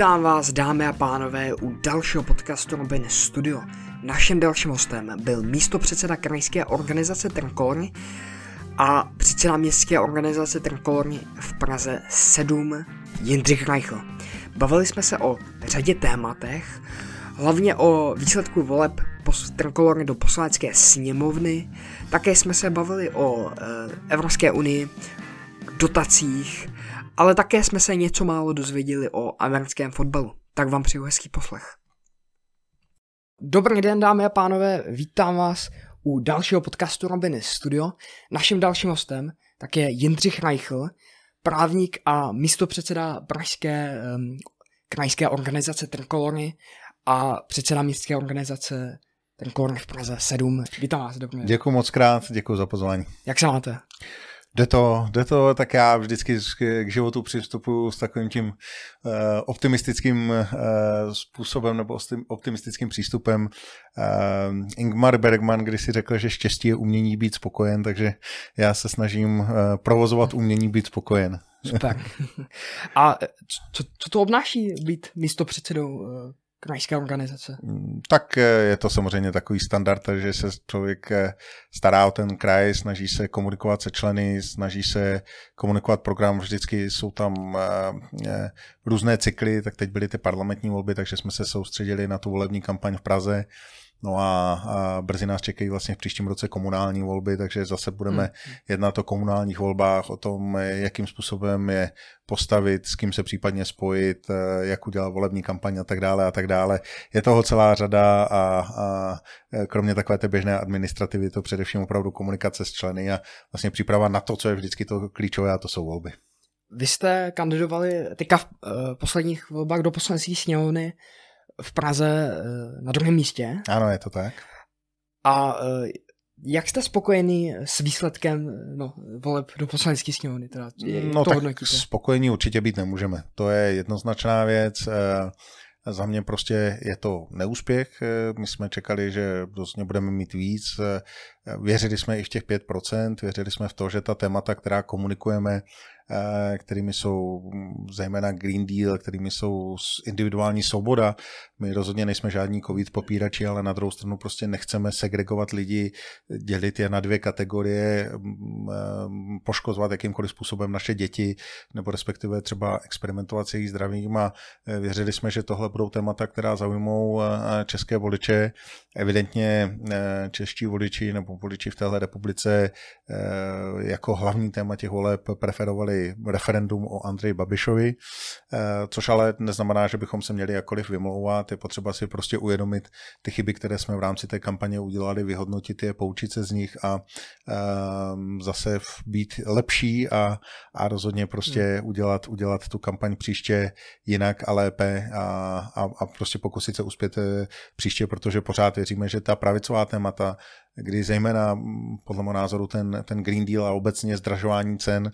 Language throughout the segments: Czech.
Vítám vás, dámy a pánové, u dalšího podcastu Robin Studio. Naším dalším hostem byl místo předseda krajské organizace Trnkolorny a předseda městské organizace Trnkolorny v Praze 7 Jindřich Reichl. Bavili jsme se o řadě tématech, hlavně o výsledku voleb Trnkolorny do poslanecké sněmovny, také jsme se bavili o e, Evropské unii, dotacích, ale také jsme se něco málo dozvěděli o americkém fotbalu. Tak vám přeju hezký poslech. Dobrý den, dámy a pánové, vítám vás u dalšího podcastu Robiny Studio. Naším dalším hostem tak je Jindřich Reichl, právník a místopředseda pražské um, krajské organizace Trikolory a předseda městské organizace Trikolory v Praze 7. Vítám vás, dobrý den. Děkuji moc krát, děkuji za pozvání. Jak se máte? Jde to, jde to, tak já vždycky k životu přistupuji s takovým tím uh, optimistickým uh, způsobem nebo optimistickým přístupem. Uh, Ingmar Bergman když si řekl, že štěstí je umění být spokojen, takže já se snažím provozovat umění být spokojen. Super. A co, co to obnáší být místo předsedou krajské organizace? Mm, tak eh, je to samozřejmě takový standard, že se člověk eh, stará o ten kraj, snaží se komunikovat se členy, snaží se komunikovat program, vždycky jsou tam eh, různé cykly, tak teď byly ty parlamentní volby, takže jsme se soustředili na tu volební kampaň v Praze. No a, a brzy nás čekají vlastně v příštím roce komunální volby, takže zase budeme hmm. jednat o komunálních volbách, o tom, jakým způsobem je postavit, s kým se případně spojit, eh, jak udělat volební kampaň a tak dále a tak dále. Je toho celá řada a, a eh, kromě takové té běžné administrativy je to především opravdu komunikace s členy a vlastně příprava na to, co je vždycky to klíčové a to jsou volby. Vy jste kandidovali teďka v uh, posledních volbách do poslanecké sněmovny v Praze eh, na druhém místě. Ano, je to tak. A eh, jak jste spokojený s výsledkem no, voleb do poslanecké sněmovny? Teda, no to tak hodnotíte? spokojení určitě být nemůžeme. To je jednoznačná věc. Eh, za mě prostě je to neúspěch. My jsme čekali, že vlastně budeme mít víc. Věřili jsme i v těch 5%, věřili jsme v to, že ta témata, která komunikujeme, Eh, kterými jsou zejména Green Deal, kterými jsou individuální svoboda. My rozhodně nejsme žádní covid popírači, ale na druhou stranu prostě nechceme segregovat lidi, dělit je na dvě kategorie, eh, poškozovat jakýmkoliv způsobem naše děti, nebo respektive třeba experimentovat s jejich zdravím a eh, věřili jsme, že tohle budou témata, která zaujmou české voliče. Evidentně čeští voliči nebo voliči v téhle republice jako hlavní téma těch voleb preferovali referendum o Andreji Babišovi, eh, což ale neznamená, že bychom se měli jakkoliv vymlouvat. Je potřeba si prostě uvědomit ty chyby, které jsme v rámci té kampaně udělali, vyhodnotit je, poučit se z nich a ehm, zase být lepší a, a rozhodně prostě hmm. udělat, udělat tu kampaň příště jinak a lépe a, a, a prostě pokusit se uspět eh, příště, protože pořád věříme, že ta pravicová témata, kdy zejména podle mého názoru ten, ten Green Deal a obecně zdražování cen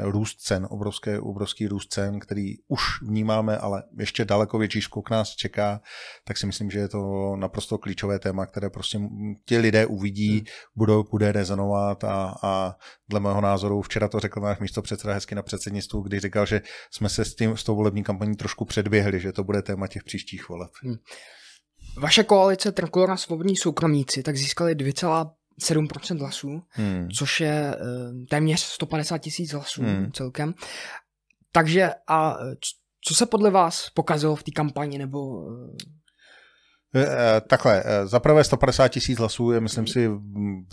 růst cen, obrovské, obrovský růst cen, který už vnímáme, ale ještě daleko větší skok nás čeká, tak si myslím, že je to naprosto klíčové téma, které prostě ti lidé uvidí, hmm. budou, bude rezonovat a, a dle mého názoru, včera to řekl náš místo předseda hezky na předsednictvu, kdy říkal, že jsme se s, tím, s tou volební kampaní trošku předběhli, že to bude téma těch příštích voleb. Hmm. Vaše koalice Trikolora Svobodní soukromníci tak získali 7% hlasů, hmm. což je uh, téměř 150 tisíc hlasů hmm. celkem. Takže a co se podle vás pokazilo v té kampani, nebo... Uh... Takhle, za prvé 150 tisíc hlasů je, myslím si,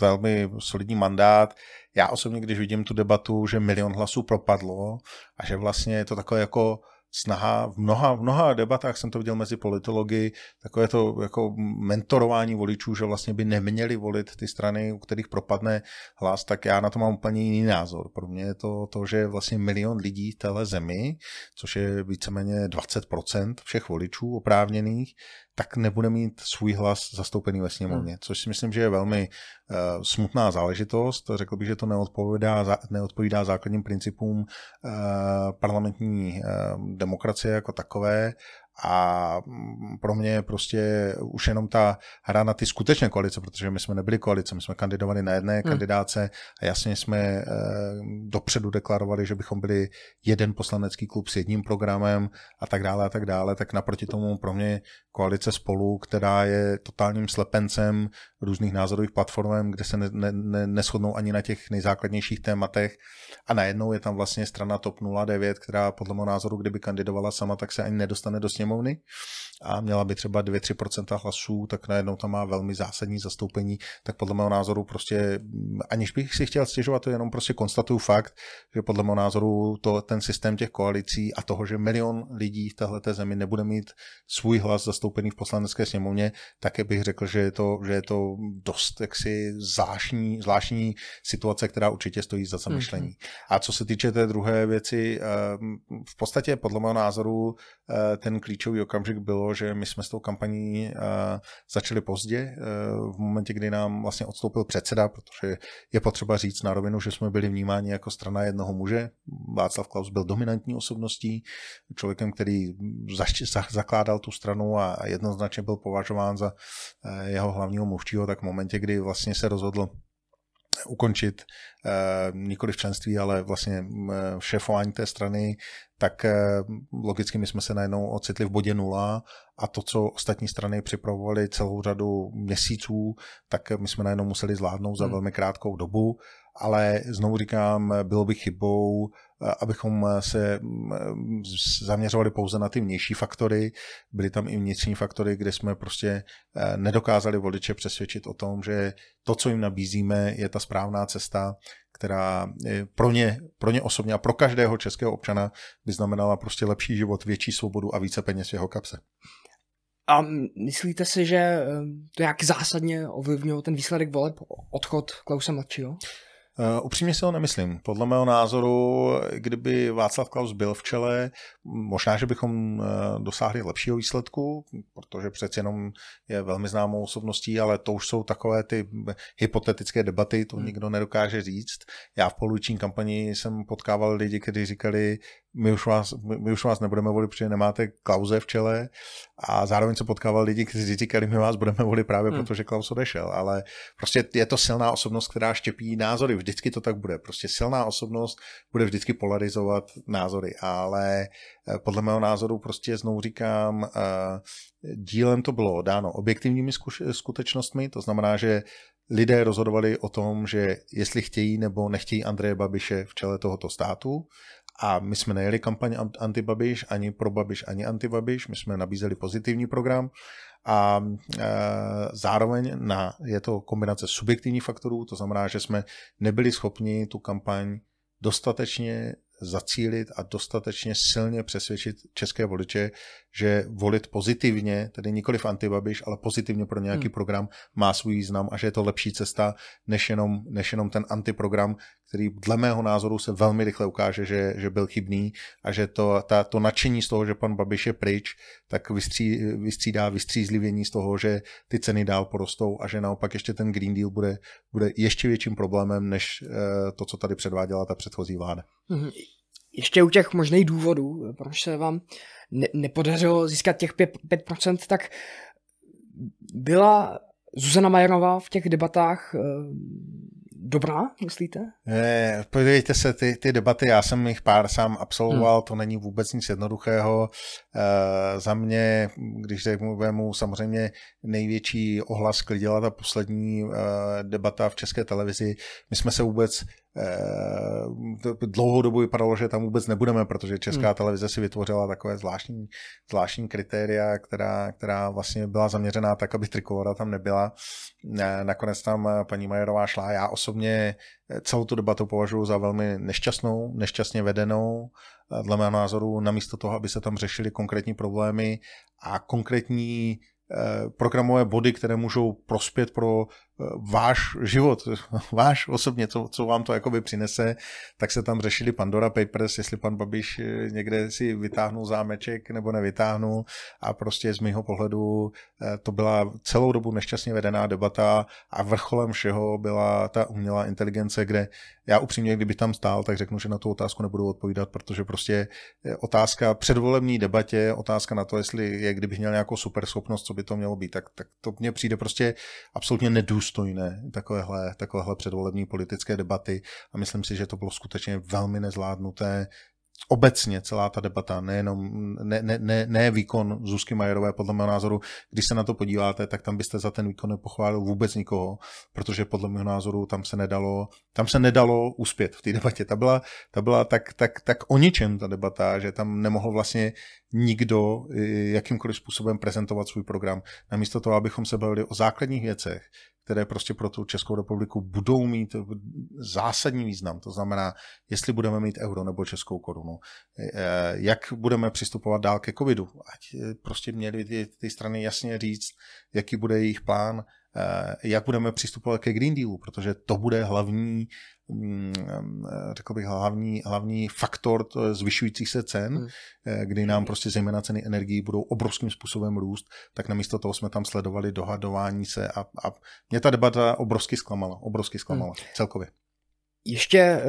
velmi solidní mandát. Já osobně, když vidím tu debatu, že milion hlasů propadlo a že vlastně je to takové jako snaha, v mnoha, v mnoha debatách jsem to viděl mezi politology, takové to jako mentorování voličů, že vlastně by neměli volit ty strany, u kterých propadne hlas, tak já na to mám úplně jiný názor. Pro mě je to to, že vlastně milion lidí v téhle zemi, což je víceméně 20% všech voličů oprávněných, tak nebude mít svůj hlas zastoupený ve sněmovně, hmm. což si myslím, že je velmi uh, smutná záležitost. Řekl bych, že to neodpovídá, neodpovídá základním principům uh, parlamentní uh, demokracie jako takové a mm, pro mě prostě už jenom ta hra na ty skutečné koalice, protože my jsme nebyli koalice, my jsme kandidovali na jedné hmm. kandidáce a jasně jsme e, dopředu deklarovali, že bychom byli jeden poslanecký klub s jedním programem a tak dále a tak dále, tak naproti tomu pro mě koalice spolu, která je totálním slepencem různých názorových platform, kde se ne, ne, ne, neschodnou ani na těch nejzákladnějších tématech a najednou je tam vlastně strana TOP 09, která podle mého názoru, kdyby kandidovala sama, tak se ani nedostane do sněmovny a měla by třeba 2-3% hlasů, tak najednou tam má velmi zásadní zastoupení, tak podle mého názoru prostě, aniž bych si chtěl stěžovat, to jenom prostě konstatuju fakt, že podle mého názoru to, ten systém těch koalicí a toho, že milion lidí v této zemi nebude mít svůj hlas zastoupený v poslanecké sněmovně, také bych řekl, že je to, že je to dost jaksi zvláštní, zvláštní situace, která určitě stojí za zamyšlení. Mm-hmm. A co se týče té druhé věci, ehm, v podstatě podle mého názoru ten klíčový okamžik bylo, že my jsme s tou kampaní uh, začali pozdě, uh, v momentě, kdy nám vlastně odstoupil předseda, protože je potřeba říct na rovinu, že jsme byli vnímáni jako strana jednoho muže. Václav Klaus byl dominantní osobností, člověkem, který zakládal tu stranu a jednoznačně byl považován za jeho hlavního mluvčího, tak v momentě, kdy vlastně se rozhodl ukončit eh, nikoli v členství, ale vlastně v šéfování té strany, tak eh, logicky my jsme se najednou ocitli v bodě nula a to, co ostatní strany připravovali celou řadu měsíců, tak my jsme najednou museli zvládnout za hmm. velmi krátkou dobu, ale znovu říkám, bylo by chybou abychom se mm, zaměřovali pouze na ty vnější faktory. Byly tam i vnitřní faktory, kde jsme prostě eh, nedokázali voliče přesvědčit o tom, že to, co jim nabízíme, je ta správná cesta, která pro ně, pro ně osobně a pro každého českého občana by znamenala prostě lepší život, větší svobodu a více peněz v jeho kapse. A myslíte si, že eh, to jak zásadně ovlivnilo ten výsledek voleb odchod Klause mladšího? Uh, upřímně si ho nemyslím. Podle mého názoru, kdyby Václav Klaus byl v čele, možná, že bychom uh, dosáhli lepšího výsledku, protože přeci jenom je velmi známou osobností, ale to už jsou takové ty hypotetické debaty, to hmm. nikdo nedokáže říct. Já v poluční kampani jsem potkával lidi, kteří říkali, my už vás, my už vás nebudeme volit, protože nemáte Klauze v čele a zároveň se potkával lidi, kteří říkali, my vás budeme volit právě hmm. protože Klaus odešel, ale prostě je to silná osobnost, která štěpí názory, vždycky to tak bude, prostě silná osobnost bude vždycky polarizovat názory, ale eh, podle mého názoru prostě znovu říkám, eh, dílem to bylo dáno objektivními skutečnostmi, to znamená, že lidé rozhodovali o tom, že jestli chtějí nebo nechtějí Andreje Babiše v čele tohoto státu a my jsme nejeli kampaň antibabiš, ani pro Babiš, ani antibabiš, my jsme nabízeli pozitivní program. A e, zároveň na, je to kombinace subjektivních faktorů, to znamená, že jsme nebyli schopni tu kampaň dostatečně zacílit a dostatečně silně přesvědčit české voliče, že volit pozitivně, tedy nikoli v antibabiš, ale pozitivně pro nějaký hmm. program má svůj význam a že je to lepší cesta, než jenom, než jenom ten antiprogram, který dle mého názoru se velmi rychle ukáže, že, že byl chybný a že to, ta, to nadšení z toho, že pan Babiš je pryč, tak vystří, vystřídá vystřízlivění z toho, že ty ceny dál porostou a že naopak ještě ten Green Deal bude, bude ještě větším problémem, než uh, to, co tady předváděla ta předchozí vláda. Mm-hmm. Ještě u těch možných důvodů, proč se vám ne- nepodařilo získat těch 5%, 5% tak byla Zuzana Majerová v těch debatách uh, dobrá, myslíte? Je, podívejte se, ty, ty debaty, já jsem jich pár sám absolvoval, hmm. to není vůbec nic jednoduchého. E, za mě, když řeknu, samozřejmě největší ohlas klidila ta poslední e, debata v české televizi. My jsme se vůbec Eh, dlouhou dobu vypadalo, že tam vůbec nebudeme, protože česká hmm. televize si vytvořila takové zvláštní, zvláštní kritéria, která, která vlastně byla zaměřená tak, aby trikolora tam nebyla. Nakonec tam paní Majerová šla. Já osobně eh, celou tu debatu považuji za velmi nešťastnou, nešťastně vedenou. Dle mého názoru, namísto toho, aby se tam řešily konkrétní problémy a konkrétní Eh, programové body, které můžou prospět pro váš život, váš osobně, co, co vám to jakoby přinese, tak se tam řešili Pandora Papers, jestli pan Babiš eh, někde si vytáhnul zámeček nebo nevytáhnul. A prostě z mého pohledu eh, to byla celou dobu nešťastně vedená debata a vrcholem všeho byla ta umělá inteligence, kde já upřímně, kdyby tam stál, tak řeknu, že na tu otázku nebudu odpovídat, protože prostě otázka předvolební debatě, otázka na to, jestli je, kdybych měl nějakou superschopnost, co by to mělo být, tak, tak to mně přijde prostě absolutně nedůstojné, takovéhle, takovéhle předvolební politické debaty a myslím si, že to bylo skutečně velmi nezvládnuté obecně celá ta debata, nejenom, ne, ne, ne, ne výkon Zuzky Majerové, podle mého názoru, když se na to podíváte, tak tam byste za ten výkon nepochválil vůbec nikoho, protože podle mého názoru tam se nedalo, tam se nedalo uspět v té debatě. Ta byla, ta byla tak, tak, tak o ničem ta debata, že tam nemohl vlastně nikdo jakýmkoliv způsobem prezentovat svůj program. Namísto toho, abychom se bavili o základních věcech, které prostě pro tu Českou republiku budou mít zásadní význam. To znamená, jestli budeme mít euro nebo českou korunu, eh, jak budeme přistupovat dál ke covidu. Ať eh, prostě měli ty, ty strany jasně říct, jaký bude jejich plán, jak budeme přistupovat ke Green Dealu, protože to bude hlavní, řekl bych, hlavní, hlavní faktor zvyšujících se cen, hmm. Eh, kdy nám prostě zejména ceny energií budou obrovským způsobem růst, tak namísto toho jsme tam sledovali dohadování se a, a mě ta debata obrovsky zklamala, obrovsky zklamala hmm. celkově. Ještě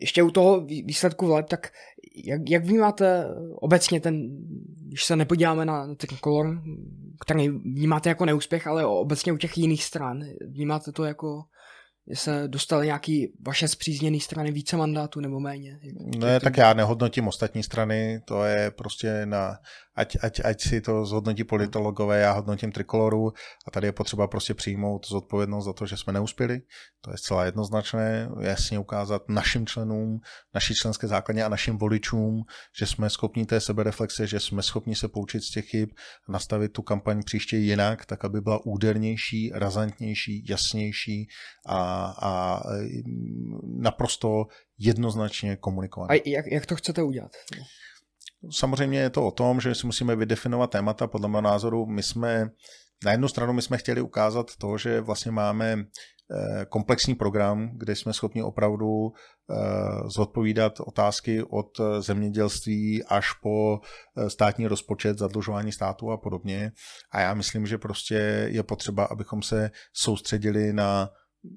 ještě u toho výsledku voleb, tak jak, jak vnímáte obecně ten, když se nepodíváme na ten kolor, který vnímáte jako neúspěch, ale obecně u těch jiných stran, vnímáte to jako se dostaly nějaký vaše zpřízněné strany více mandátů nebo méně? Ne, tak já nehodnotím ostatní strany, to je prostě na, ať, ať, ať si to zhodnotí politologové, já hodnotím trikoloru a tady je potřeba prostě přijmout zodpovědnost za to, že jsme neuspěli. To je zcela jednoznačné, jasně ukázat našim členům, naší členské základně a našim voličům, že jsme schopni té sebereflexe, že jsme schopni se poučit z těch chyb, nastavit tu kampaň příště jinak, tak aby byla údernější, razantnější, jasnější a, a naprosto jednoznačně komunikovaná. A jak, jak to chcete udělat? Samozřejmě je to o tom, že si musíme vydefinovat témata. Podle mého názoru my jsme, na jednu stranu my jsme chtěli ukázat to, že vlastně máme eh, komplexní program, kde jsme schopni opravdu eh, zodpovídat otázky od zemědělství až po eh, státní rozpočet, zadlužování státu a podobně. A já myslím, že prostě je potřeba, abychom se soustředili na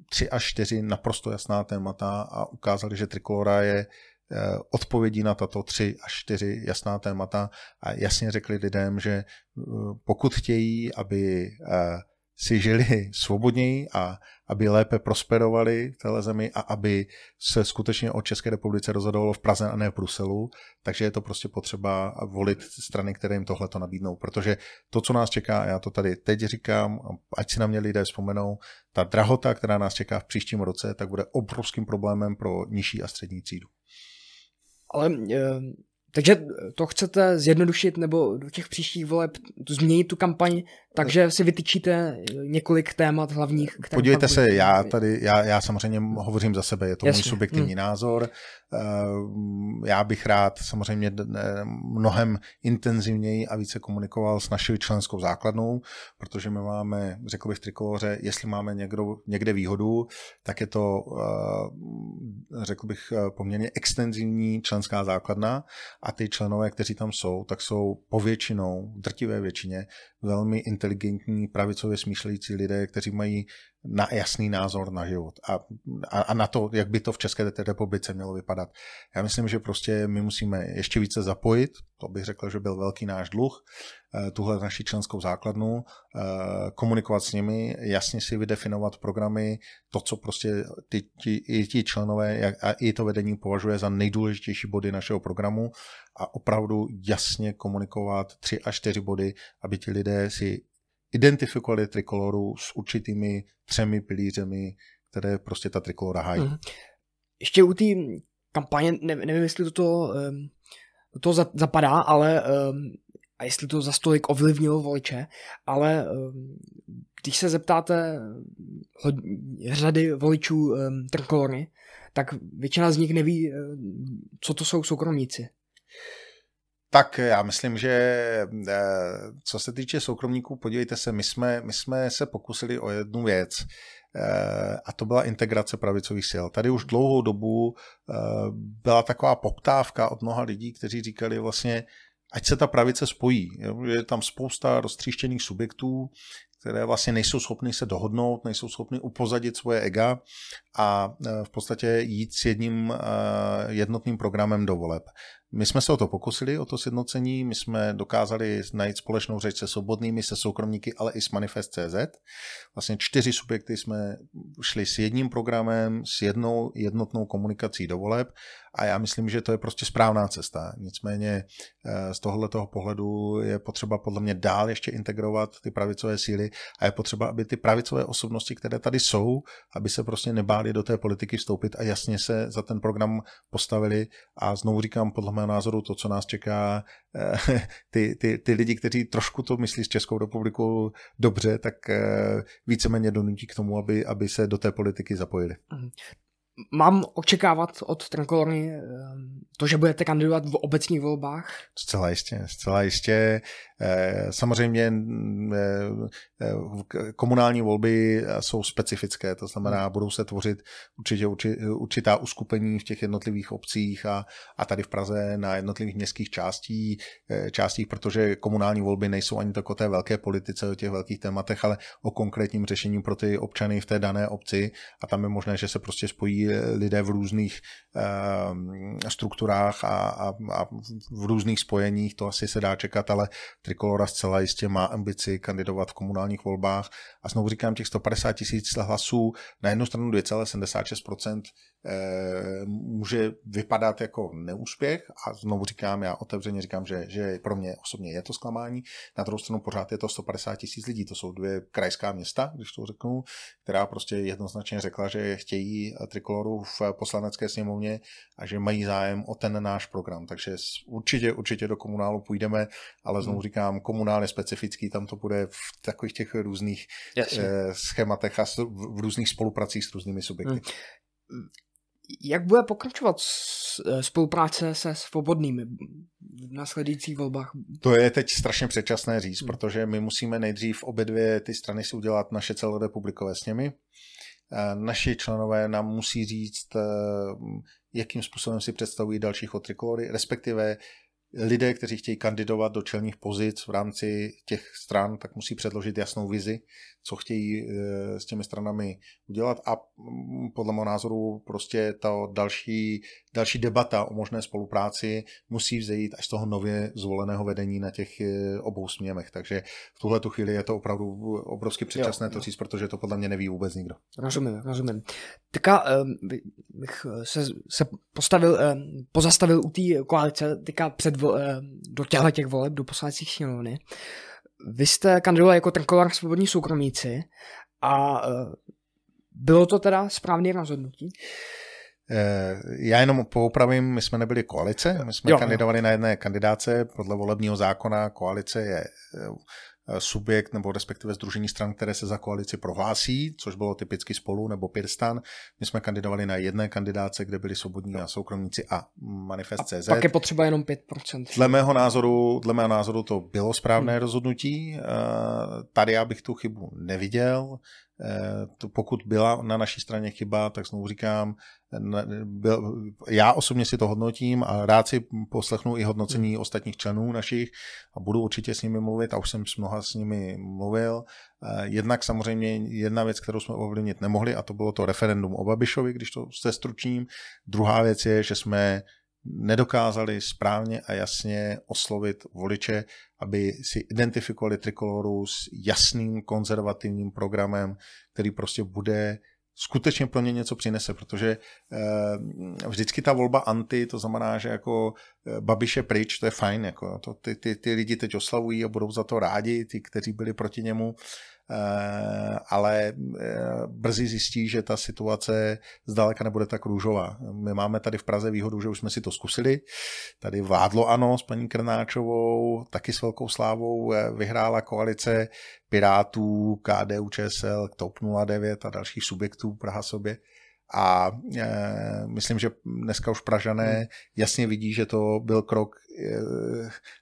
tři až čtyři naprosto jasná témata a ukázali, že Trikolora je Eh, odpovědí na tato tři až čtyři jasná témata a jasně řekli lidem, že eh, pokud chtějí, aby eh, si žili svobodněji a aby lépe prosperovali v téhle zemi a aby se skutečně o České republice rozhodovalo v Praze a ne v Bruselu, takže je to prostě potřeba volit strany, které jim tohle to nabídnou, protože to, co nás čeká, a já to tady teď říkám, ať si na mě lidé vzpomenou, ta drahota, která nás čeká v příštím roce, tak bude obrovským problémem pro nižší a střední třídu. Ale eh, takže to chcete zjednodušit nebo do těch příštích voleb změnit tu kampaň, takže si vytyčíte několik témat hlavních. Podívejte se, já tady, já, já samozřejmě hovořím za sebe, je to Jasně. můj subjektivní hmm. názor. Eh, já bych rád samozřejmě mnohem intenzivněji a více komunikoval s naší členskou základnou, protože my máme, řekl bych v trikoloře, jestli máme někdo, někde výhodu, tak je to, eh, řekl bych, eh, poměrně extenzivní členská základna a ty členové, kteří tam jsou, tak jsou povětšinou, drtivé většině, velmi inteligentní, pravicově smýšlející lidé, kteří mají na jasný názor na život a, a, a na to, jak by to v České republice mělo vypadat. Já myslím, že prostě my musíme ještě více zapojit, to bych řekl, že byl velký náš dluh, tuhle naši členskou základnu, eh, komunikovat s nimi, jasně si vydefinovat programy, to, co prostě ty, ty, i ti členové jak, a i to vedení považuje za nejdůležitější body našeho programu a opravdu jasně komunikovat tři až čtyři body, aby ti lidé si identifikovali trikoloru s určitými třemi pilířemi, které prostě ta trikolora hájí. Mm. Ještě u té kampaně, nevím, jestli to, to, to zapadá, ale a jestli to za stolik ovlivnilo voliče, ale když se zeptáte řady voličů trikolory, tak většina z nich neví, co to jsou soukromníci. Tak já myslím, že eh, co se týče soukromníků, podívejte se, my jsme, my jsme se pokusili o jednu věc eh, a to byla integrace pravicových sil. Tady už dlouhou dobu eh, byla taková poptávka od mnoha lidí, kteří říkali vlastně, ať se ta pravice spojí. Je tam spousta roztříštěných subjektů, které vlastně nejsou schopny se dohodnout, nejsou schopny upozadit svoje ega a v podstatě jít s jedním jednotným programem do voleb. My jsme se o to pokusili, o to sjednocení, my jsme dokázali najít společnou řeč se svobodnými, se soukromníky, ale i s Manifest.cz. Vlastně čtyři subjekty jsme šli s jedním programem, s jednou jednotnou komunikací do voleb a já myslím, že to je prostě správná cesta. Nicméně eh, z tohoto pohledu je potřeba podle mě dál ještě integrovat ty pravicové síly a je potřeba, aby ty pravicové osobnosti, které tady jsou, aby se prostě nebáli do té politiky vstoupit a jasně se za ten program postavili a znovu říkám, podle mého názoru to, co nás čeká, eh, ty, ty, ty lidi, kteří trošku to myslí s Českou republikou dobře, tak eh, víceméně donutí k tomu, aby, aby se do té politiky zapojili. Mám očekávat od Trankolony ehm, to, že budete kandidovat v obecních volbách? Zcela jistě, zcela jistě. Eh, samozřejmě eh, eh, komunální volby jsou specifické, to znamená, hmm. budou se tvořit určitě určitá uskupení v těch jednotlivých obcích a, a tady v Praze na jednotlivých městských částí, částích, protože komunální volby nejsou ani tak o té velké politice, o těch velkých tématech, ale o konkrétním řešení pro ty občany v té dané obci a tam je možné, že se prostě spojí lidé v různých strukturách a, a, a v různých spojeních, to asi se dá čekat, ale Trikolora zcela jistě má ambici kandidovat v komunálních volbách. A znovu říkám, těch 150 tisíc hlasů na jednu stranu 2,76% Eh, může vypadat jako neúspěch a znovu říkám, já otevřeně říkám, že, že pro mě osobně je to zklamání. Na druhou stranu pořád je to 150 tisíc lidí, to jsou dvě krajská města, když to řeknu, která prostě jednoznačně řekla, že chtějí trikoloru v poslanecké sněmovně a že mají zájem o ten náš program. Takže určitě, určitě do komunálu půjdeme, ale znovu hmm. říkám, komunál je specifický, tam to bude v takových těch různých Jasně. Eh, schématech a v různých spolupracích s různými subjekty. Hmm jak bude pokračovat eh, spolupráce se svobodnými v následujících volbách? To je teď strašně předčasné říct, hmm. protože my musíme nejdřív obě dvě ty strany si udělat naše celorepublikové sněmy. Eh, naši členové nám musí říct, eh, jakým způsobem si představují další chod trikolory, respektive lidé, kteří chtějí kandidovat do čelních pozic v rámci těch stran, tak musí předložit jasnou vizi, co chtějí eh, s těmi stranami udělat a mm, podle mého názoru prostě ta další, další debata o možné spolupráci musí vzejít až z toho nově zvoleného vedení na těch eh, obou směmech. Takže v tuhle tu chvíli je to opravdu obrovsky předčasné jo, to říct, protože to podle mě neví vůbec nikdo. Rozumím, rozumím. Teďka bych se, se postavil, pozastavil u té koalice teďka před, do těchto těch voleb, do poslaneckých sněmovny. Vy jste kandidoval jako Trnkovar svobodní soukromníci a bylo to teda správné rozhodnutí? Eh, já jenom poupravím, my jsme nebyli koalice, my jsme jo, kandidovali jo. na jedné kandidáce podle volebního zákona. Koalice je eh, Eh, subjekt nebo respektive združení stran, které se za koalici prohlásí, což bylo typicky spolu nebo Pirstan. My jsme kandidovali na jedné kandidáce, kde byli svobodní a soukromníci a Manifest.cz. Pak je potřeba jenom 5%. Dle mého názoru, dle mého názoru to bylo správné hmm. rozhodnutí. Eh, tady já bych tu chybu neviděl. Eh, pokud byla na naší straně chyba, tak znovu říkám, byl, já osobně si to hodnotím a rád si poslechnu i hodnocení hmm. ostatních členů našich a budu určitě s nimi mluvit a už jsem s mnoha s nimi mluvil. Eh, jednak samozřejmě jedna věc, kterou jsme ovlivnit nemohli a to bylo to referendum o Babišovi, když to se stručním. Druhá věc je, že jsme nedokázali správně a jasně oslovit voliče, aby si identifikovali trikoloru s jasným konzervativním programem, který prostě bude skutečně pro ně něco přinese, protože eh, vždycky ta volba anti, to znamená, že jako eh, Babiše pryč, to je fajn, jako to, ty, ty, ty lidi teď oslavují a budou za to rádi, ty, kteří byli proti němu, ale eh, brzy zjistí, že ta situace zdaleka nebude tak růžová. My máme tady v Praze výhodu, že už jsme si to zkusili. Tady vládlo ano s paní Krnáčovou, taky s velkou slávou eh, vyhrála koalice Pirátů, KDU, ČSL, TOP 09 a dalších subjektů Praha sobě a e, myslím, že dneska už Pražané hmm. jasně vidí, že to byl krok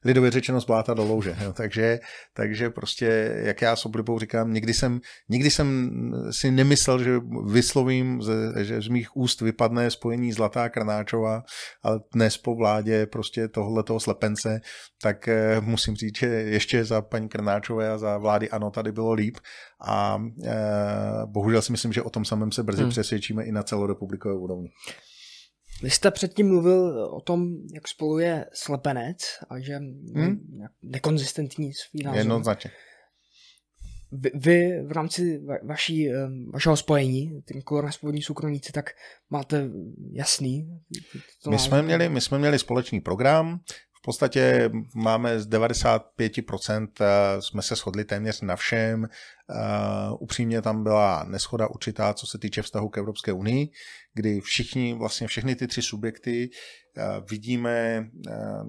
lidově řečeno z bláta do louže. Jo. Takže, takže prostě, jak já s oblibou říkám, nikdy jsem, nikdy jsem si nemyslel, že vyslovím, že z mých úst vypadne spojení Zlatá Krnáčová, ale dnes po vládě prostě tohletoho slepence, tak e, musím říct, že ještě za paní Krnáčové a za vlády ANO tady bylo líp a e, bohužel si myslím, že o tom samém se brzy hmm. přesvědčíme i na celorepublikové úrovni. Vy jste předtím mluvil o tom, jak spolu je slepenec a že hmm? nekonzistentní svý názor. Jednoznačně. Vy, vy v rámci vaší, vašeho spojení, ty spodní soukromníci, tak máte jasný. My jsme, měli, my jsme měli společný program, podstatě máme z 95% eh, jsme se shodli téměř na všem. Uh, upřímně tam byla neschoda určitá, co se týče vztahu k Evropské unii, kdy všichni, vlastně všechny ty tři subjekty uh, vidíme,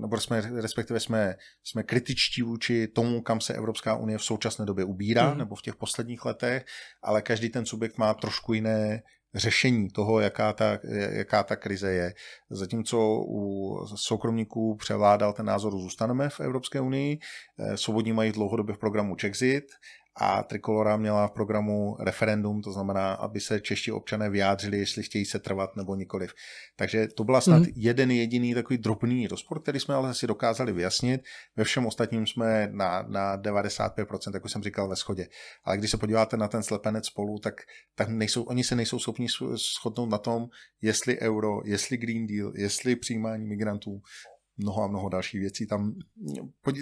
nebo jsme, respektive jsme, jsme kritičtí vůči tomu, kam se Evropská unie v současné době ubírá, mm. nebo v těch posledních letech, ale každý ten subjekt má trošku jiné řešení toho, jaká ta, jaká ta krize je. Zatímco u soukromníků převládal ten názor, zůstaneme v Evropské unii, eh, svobodní mají dlouhodobě v programu Czexit a Trikolora měla v programu referendum, to znamená, aby se čeští občané vyjádřili, jestli chtějí se trvat nebo nikoliv. Takže to byla snad mm. jeden jediný takový drobný rozpor, který jsme ale si dokázali vyjasnit. Ve všem ostatním jsme na, na 95%, jak už jsem říkal, ve schodě. Ale když se podíváte na ten slepenec spolu, tak, tak nejsou, oni se nejsou schopni shodnout na tom, jestli euro, jestli Green Deal, jestli přijímání migrantů mnoho a mnoho dalších věcí. Tam,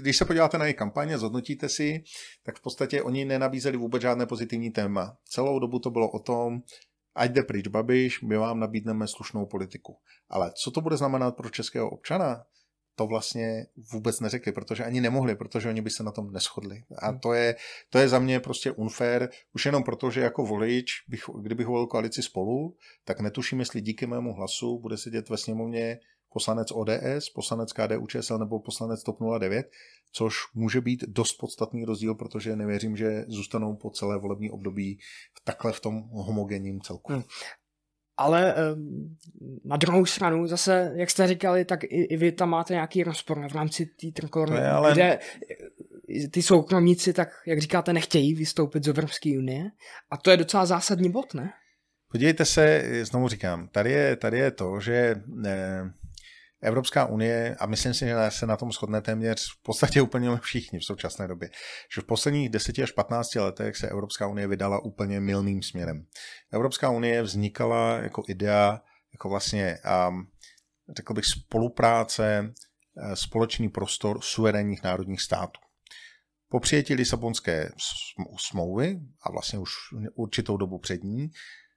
když se podíváte na jejich kampaně, zhodnotíte si, tak v podstatě oni nenabízeli vůbec žádné pozitivní téma. Celou dobu to bylo o tom, ať jde pryč Babiš, my vám nabídneme slušnou politiku. Ale co to bude znamenat pro českého občana? to vlastně vůbec neřekli, protože ani nemohli, protože oni by se na tom neschodli. A hmm. to je, to je za mě prostě unfair, už jenom proto, že jako volič, bych, kdybych volil koalici spolu, tak netuším, jestli díky mému hlasu bude sedět ve sněmovně poslanec ODS, poslanec KDU ČSL nebo poslanec TOP 09, což může být dost podstatný rozdíl, protože nevěřím, že zůstanou po celé volební období takhle v tom homogenním celku. Hmm. Ale na druhou stranu zase, jak jste říkali, tak i, i vy tam máte nějaký rozpor v rámci té trikolorny, ale... kde ty soukromníci, tak jak říkáte, nechtějí vystoupit z Evropské unie. A to je docela zásadní bod, ne? Podívejte se, znovu říkám, tady je, tady je to, že eh, Evropská unie, a myslím si, že se na tom shodne téměř v podstatě úplně všichni v současné době, že v posledních 10 až 15 letech se Evropská unie vydala úplně milným směrem. Evropská unie vznikala jako idea, jako vlastně, um, řekl bych, spolupráce, eh, společný prostor suverénních národních států. Po přijetí Lisabonské smlouvy a vlastně už určitou dobu před ní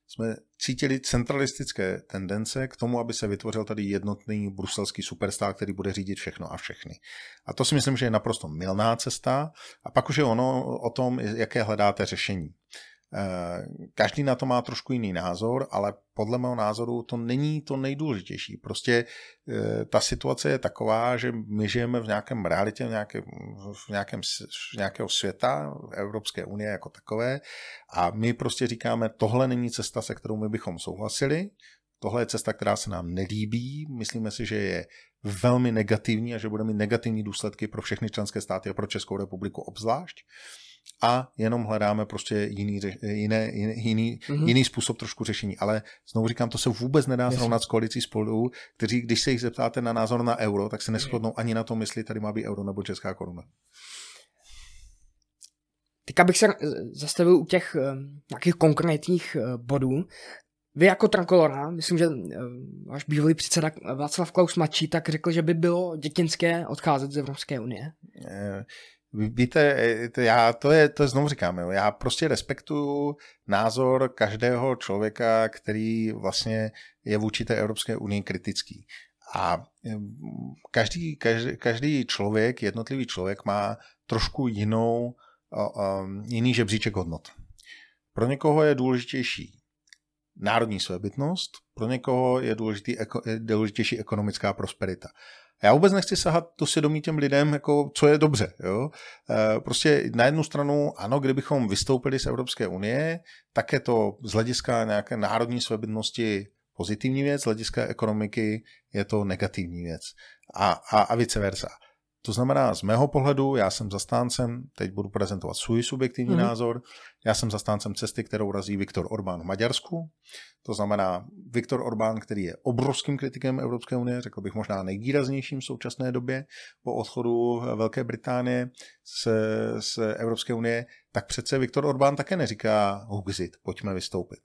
jsme cítili centralistické tendence k tomu, aby se vytvořil tady jednotný bruselský superstát, který bude řídit všechno a všechny. A to si myslím, že je naprosto milná cesta. A pak už je ono o tom, jaké hledáte řešení. Eh, každý na to má trošku jiný názor, ale podle mého názoru to není to nejdůležitější. Prostě eh, ta situace je taková, že my žijeme v nějakém realitě, v nějakém, v nějakém v nějakého světa, Evropské unie jako takové a my prostě říkáme, tohle není cesta, se kterou my bychom souhlasili, tohle je cesta, která se nám nelíbí, myslíme si, že je velmi negativní a že bude mít negativní důsledky pro všechny členské státy a pro Českou republiku obzvlášť a jenom hledáme prostě jiný, jiné, jiný, mm-hmm. jiný způsob trošku řešení. Ale znovu říkám, to se vůbec nedá srovnat s koalicí spolu, kteří, když se jich zeptáte na názor na euro, tak se neschodnou ani na tom, jestli tady má být euro nebo česká koruna. Teďka bych se zastavil u těch uh, nějakých konkrétních uh, bodů. Vy jako Trankolora, myslím, že váš bývalý předseda Václav Klaus mladší, tak řekl, že by bylo dětinské odcházet z Evropské unie. Uh, Víte, to, já, to je, to je znovu říkám, jo, já prostě respektuju názor každého člověka, který vlastně je vůči té Evropské unii kritický. A každý, každý, každý člověk, jednotlivý člověk má trošku jinou, jiný žebříček hodnot. Pro někoho je důležitější národní svébytnost, pro někoho je, důležitý, je důležitější ekonomická prosperita. Já vůbec nechci sahat do svědomí těm lidem, jako co je dobře. Jo? E, prostě na jednu stranu, ano, kdybychom vystoupili z Evropské unie, tak je to z hlediska nějaké národní svébytnosti pozitivní věc, z hlediska ekonomiky je to negativní věc. A, a, a vice versa. To znamená, z mého pohledu, já jsem zastáncem, teď budu prezentovat svůj subjektivní mm-hmm. názor, já jsem zastáncem cesty, kterou razí Viktor Orbán v Maďarsku. To znamená, Viktor Orbán, který je obrovským kritikem Evropské unie, řekl bych možná nejvýraznějším v současné době po odchodu Velké Británie z, z Evropské unie, tak přece Viktor Orbán také neříká Huxit, pojďme vystoupit.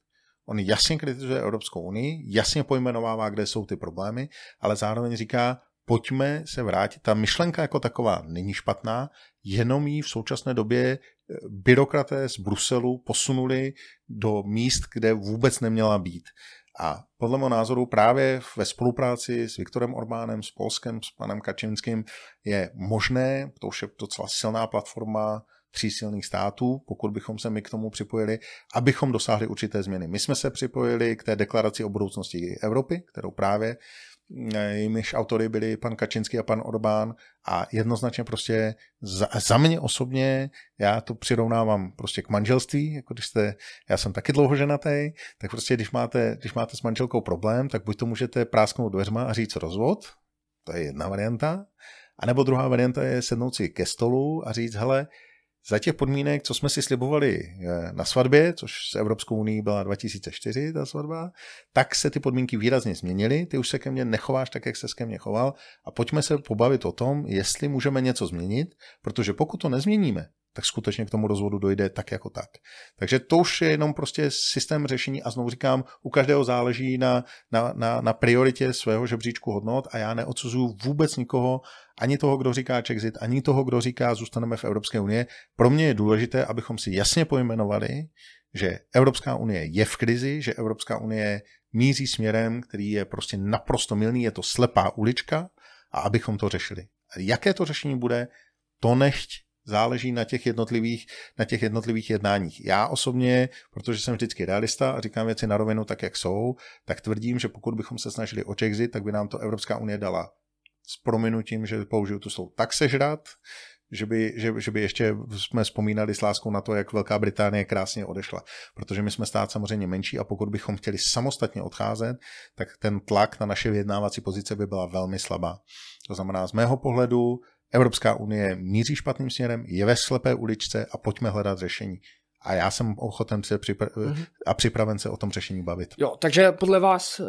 On jasně kritizuje Evropskou unii, jasně pojmenovává, kde jsou ty problémy, ale zároveň říká, pojďme se vrátit. Ta myšlenka jako taková není špatná, jenom ji v současné době eh, byrokraté z Bruselu posunuli do míst, kde vůbec neměla být. A podle mého názoru právě ve spolupráci s Viktorem Orbánem, s Polskem, s panem Kačinským je možné, to už je docela silná platforma tří silných států, pokud bychom se my k tomu připojili, abychom dosáhli určité změny. My jsme se připojili k té deklaraci o budoucnosti Evropy, kterou právě jimiž autory byli pan Kačinský a pan Orbán a jednoznačně prostě za, za mě osobně, já to přirovnávám prostě k manželství, jako když jste, já jsem taky dlouho ženatý, tak prostě když máte, když máte s manželkou problém, tak buď to můžete prásknout dveřma a říct rozvod, to je jedna varianta, a nebo druhá varianta je sednout si ke stolu a říct, hele, za těch podmínek, co jsme si slibovali eh, na svatbě, což s Evropskou unii byla 2004 ta svatba, tak se ty podmínky výrazně změnily. Ty už se ke mně nechováš tak, jak se ke mně choval a pojďme se pobavit o tom, jestli můžeme něco změnit, protože pokud to nezměníme, tak skutečně k tomu rozvodu dojde tak jako tak. Takže to už je jenom prostě systém řešení a znovu říkám, u každého záleží na, na, na, na prioritě svého žebříčku hodnot a já neodsuzuju vůbec nikoho, ani toho, kdo říká Czexit, ani toho, kdo říká zůstaneme v Evropské unii. Pro mě je důležité, abychom si jasně pojmenovali, že Evropská unie je v krizi, že Evropská unie míří směrem, který je prostě naprosto milný, je to slepá ulička a abychom to řešili. Jaké to řešení bude, to nechť záleží na těch jednotlivých, na těch jednotlivých jednáních. Já osobně, protože jsem vždycky realista a říkám věci na rovinu tak, jak jsou, tak tvrdím, že pokud bychom se snažili o Czexit, tak by nám to Evropská unie dala s prominutím, že použiju tu slovo tak sežrat, že by, že, že by ještě jsme vzpomínali s láskou na to, jak Velká Británie krásně odešla. Protože my jsme stát samozřejmě menší a pokud bychom chtěli samostatně odcházet, tak ten tlak na naše vyjednávací pozice by byla velmi slabá. To znamená, z mého pohledu Evropská unie míří špatným směrem, je ve slepé uličce a pojďme hledat řešení. A já jsem ochoten se připra- mm-hmm. a připraven se o tom řešení bavit. Jo, takže podle vás e,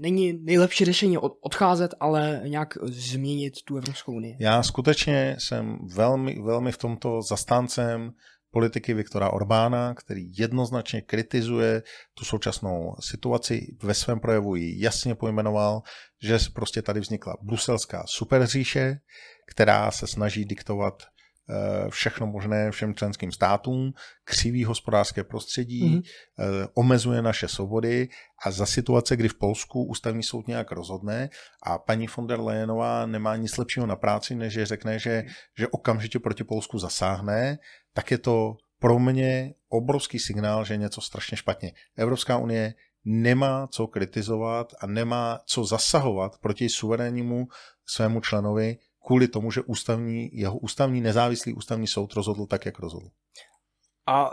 není nejlepší řešení odcházet, ale nějak změnit tu Evropskou unii. Já skutečně jsem velmi, velmi v tomto zastáncem politiky Viktora Orbána, který jednoznačně kritizuje tu současnou situaci. Ve svém projevu ji jasně pojmenoval, že prostě tady vznikla bruselská superříše, která se snaží diktovat eh, všechno možné všem členským státům, křiví hospodářské prostředí, mm-hmm. omezuje naše svobody a za situace, kdy v Polsku ústavní soud nějak rozhodne a paní von der Leyenová nemá nic lepšího na práci, než že řekne, že, že okamžitě proti Polsku zasáhne, tak je to pro mě obrovský signál, že je něco strašně špatně. Evropská unie nemá co kritizovat a nemá co zasahovat proti suverénnímu svému členovi kvůli tomu, že ústavní, jeho ústavní nezávislý ústavní soud rozhodl tak, jak rozhodl. A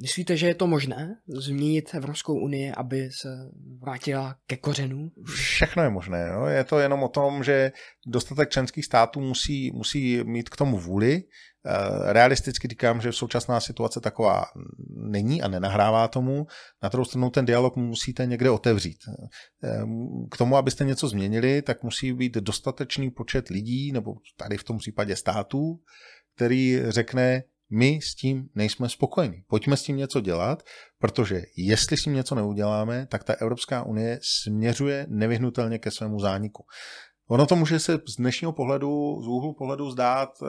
myslíte, že je to možné změnit Evropskou unii, aby se vrátila ke kořenu? Všechno je možné. Jo? Je to jenom o tom, že dostatek členských států musí, musí mít k tomu vůli Eh, realisticky říkám, že současná situace taková není a nenahrává tomu. Na druhou stranu ten dialog musíte někde otevřít. Eh, k tomu, abyste něco změnili, tak musí být dostatečný počet lidí, nebo tady v tom případě států, který řekne, my s tím nejsme spokojeni. Pojďme s tím něco dělat, protože jestli s tím něco neuděláme, tak ta Evropská unie směřuje nevyhnutelně ke svému zániku. Ono to může se z dnešního pohledu, z úhlu pohledu zdát e,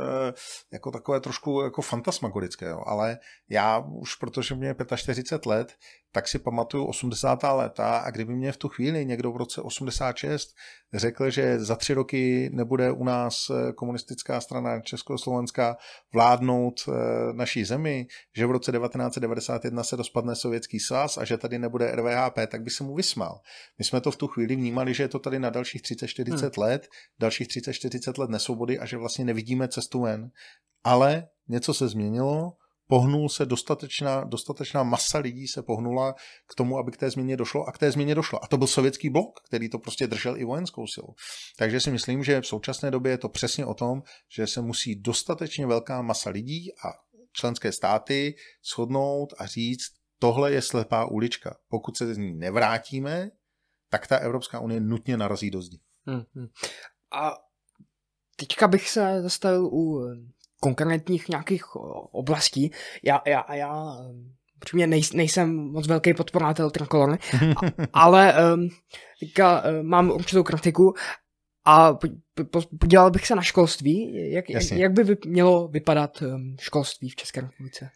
jako takové trošku jako fantasmagorické, ale já už, protože mě je 45 let, tak si pamatuju 80. léta a kdyby mě v tu chvíli někdo v roce 86 řekl, že za tři roky nebude u nás eh, komunistická strana Československá vládnout eh, naší zemi, že v roce 1991 se rozpadne Sovětský svaz a že tady nebude RVHP, tak by se mu vysmál. My jsme to v tu chvíli vnímali, že je to tady na dalších 30-40 hmm. let, dalších 30-40 let nesvobody a že vlastně nevidíme cestu ven. Ale něco se změnilo, pohnul se dostatečná, dostatečná masa lidí se pohnula k tomu, aby k té změně došlo a k té změně došlo. A to byl sovětský blok, který to prostě držel i vojenskou silou. Takže si myslím, že v současné době je to přesně o tom, že se musí dostatečně velká masa lidí a členské státy shodnout a říct, tohle je slepá ulička. Pokud se z ní nevrátíme, tak ta Evropská unie nutně narazí do zdi. Hmm, hmm. A teďka bych se zastavil u konkrétních nějakých oblastí. Já, já, já přímě nej, nejsem moc velký podporátel Trikolony, ale um, teďka um, mám určitou kritiku a podíval bych se na školství. Jak, jak, jak by mělo vypadat um, školství v České republice?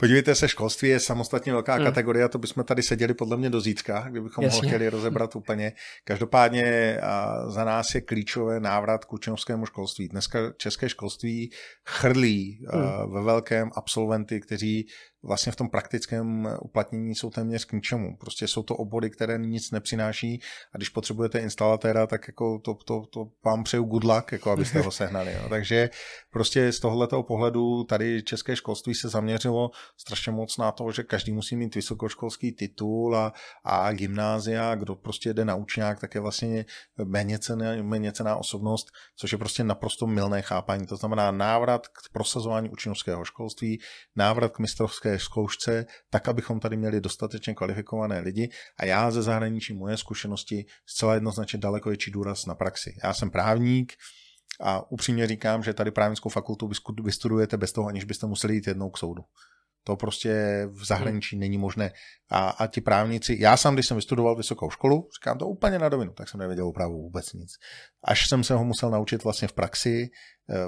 Podívejte se, školství je samostatně velká hmm. kategorie, to bychom tady seděli podle mě do zítřka, kdybychom Jasně. ho chtěli rozebrat úplně. Každopádně a za nás je klíčové návrat k učňovskému školství. Dneska české školství chrlí hmm. ve velkém absolventy, kteří vlastně v tom praktickém uplatnění jsou téměř k ničemu. Prostě jsou to obory, které nic nepřináší a když potřebujete instalatéra, tak jako to, to, to vám přeju good luck, jako abyste ho sehnali. Jo. Takže prostě z tohoto pohledu tady české školství se zaměřilo strašně moc na to, že každý musí mít vysokoškolský titul a, a gymnázia, kdo prostě jde na učňák, tak je vlastně méně cená, méně cená osobnost, což je prostě naprosto milné chápání. To znamená návrat k prosazování učňovského školství, návrat k mistrovské té zkoušce, tak abychom tady měli dostatečně kvalifikované lidi. A já ze zahraničí moje zkušenosti zcela jednoznačně daleko větší důraz na praxi. Já jsem právník, a upřímně říkám, že tady právnickou fakultu vystudujete bez toho, aniž byste museli jít jednou k soudu. To prostě v zahraničí není možné. A, a ti právníci, já sám, když jsem vystudoval vysokou školu, říkám to úplně na dovinu, tak jsem nevěděl opravdu vůbec nic. Až jsem se ho musel naučit vlastně v praxi,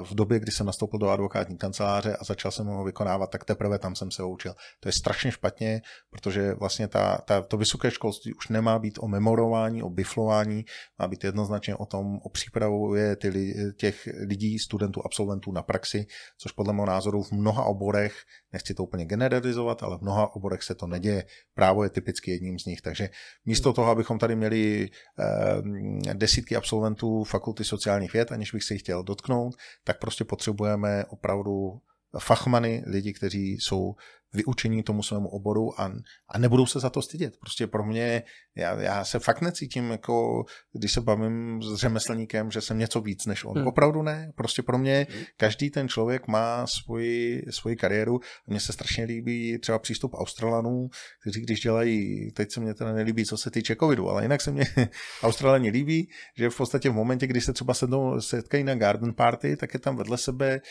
v době, kdy jsem nastoupil do advokátní kanceláře a začal jsem ho vykonávat, tak teprve tam jsem se ho učil. To je strašně špatně, protože vlastně ta, ta, to vysoké školství už nemá být o memorování, o biflování, má být jednoznačně o tom, o přípravě ty, těch lidí, studentů, absolventů na praxi, což podle mého názoru v mnoha oborech, nechci to úplně generalizovat, ale v mnoha oborech se to neděje. Právo je typicky jedním z nich. Takže místo toho, abychom tady měli eh, desítky absolventů fakulty sociálních věd, aniž bych se jich chtěl dotknout, tak prostě potřebujeme opravdu fachmany, lidi, kteří jsou vyučení tomu svému oboru a, a nebudou se za to stydět. Prostě pro mě, já, já se fakt necítím, jako když se bavím s řemeslníkem, že jsem něco víc než on. Hmm. Opravdu ne. Prostě pro mě hmm. každý ten člověk má svoji, svoji kariéru. Mně se strašně líbí třeba přístup Australanů, kteří když dělají, teď se mě teda nelíbí, co se týče covidu, ale jinak se mě Australani líbí, že v podstatě v momentě, kdy se třeba sednou, setkají na garden party, tak je tam vedle sebe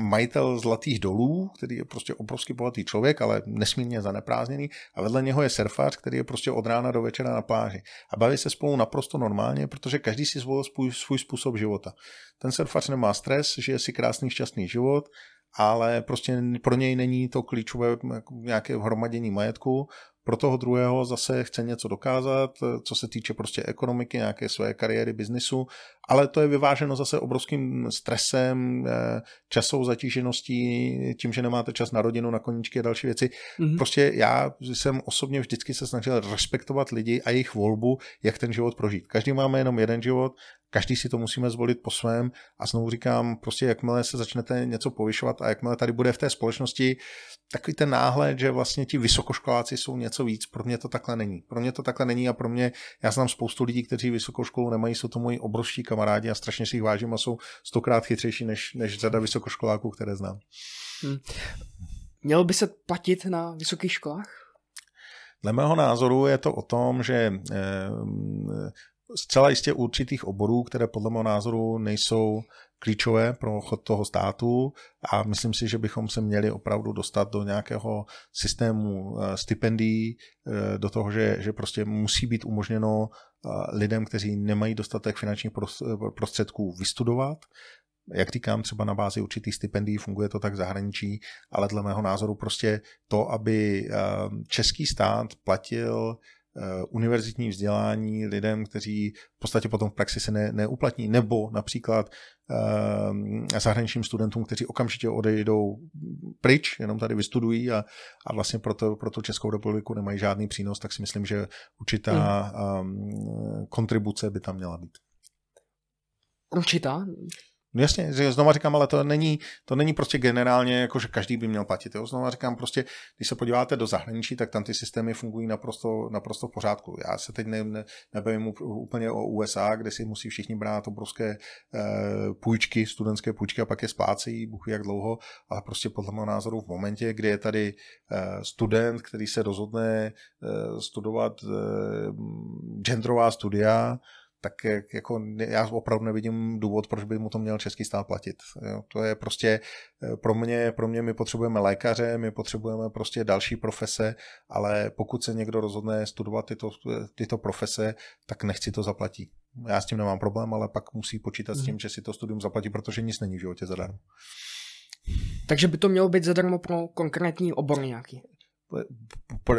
majitel zlatých dolů, který je prostě obrovský bohatý bohatý člověk, ale nesmírně zaneprázdněný a vedle něho je surfař, který je prostě od rána do večera na pláži. A baví se spolu naprosto normálně, protože každý si zvolil svůj, svůj způsob života. Ten surfař nemá stres, žije si krásný, šťastný život, ale prostě pro něj není to klíčové jako nějaké hromadění majetku, pro toho druhého zase chce něco dokázat, co se týče prostě ekonomiky, nějaké své kariéry, biznisu, ale to je vyváženo zase obrovským stresem, eh, časovou zatížeností, tím, že nemáte čas na rodinu, na koníčky a další věci. Mm-hmm. Prostě já jsem osobně vždycky se snažil respektovat lidi a jejich volbu, jak ten život prožít. Každý máme jenom jeden život, každý si to musíme zvolit po svém a znovu říkám, prostě jakmile se začnete něco povyšovat a jakmile tady bude v té společnosti takový ten náhled, že vlastně ti vysokoškoláci jsou něco víc, pro mě to takhle není. Pro mě to takhle není a pro mě, já znám spoustu lidí, kteří vysokou školu nemají, jsou to moji obrovští kamarádi a strašně si jich vážím a jsou stokrát chytřejší než, než řada vysokoškoláků, které znám. Hmm. Mělo by se platit na vysokých školách? Dle mého názoru je to o tom, že eh, zcela jistě určitých oborů, které podle mého názoru nejsou klíčové pro chod toho státu a myslím si, že bychom se měli opravdu dostat do nějakého systému eh, stipendií, eh, do toho, že, že prostě musí být umožněno lidem, kteří nemají dostatek finančních prostředků vystudovat, jak říkám, třeba na bázi určitých stipendií funguje to tak v zahraničí, ale dle mého názoru prostě to, aby český stát platil Eh, univerzitní vzdělání lidem, kteří v podstatě potom v praxi se ne, neuplatní, nebo například uh, zahraničním studentům, kteří okamžitě odejdou pryč, jenom tady vystudují a, a vlastně pro, to, pro tu Českou republiku nemají žádný přínos, tak si myslím, že určitá um, kontribuce by tam měla být. Určitá? No jasně, znova říkám, ale to není, to není prostě generálně, jako že každý by měl platit. Jo? Znova říkám, prostě, když se podíváte do zahraničí, tak tam ty systémy fungují naprosto, naprosto v pořádku. Já se teď ne, ne, nebavím úplně o USA, kde si musí všichni brát obrovské eh, půjčky, studentské půjčky a pak je splácejí, Bůh jak dlouho, ale prostě podle mého názoru v momentě, kdy je tady eh, student, který se rozhodne eh, studovat eh, genderová studia, tak jako já opravdu nevidím důvod, proč by mu to měl český stát platit. Jo, to je prostě eh, pro mě, pro mě my potřebujeme lékaře, my potřebujeme prostě další profese, ale pokud se někdo rozhodne studovat tyto, tyto profese, tak nechci to zaplatí. Já s tím nemám problém, ale pak musí počítat s tím, mhm. že si to studium zaplatí, protože nic není v životě zadarmo. Takže by to mělo být zadarmo pro konkrétní obor nějaký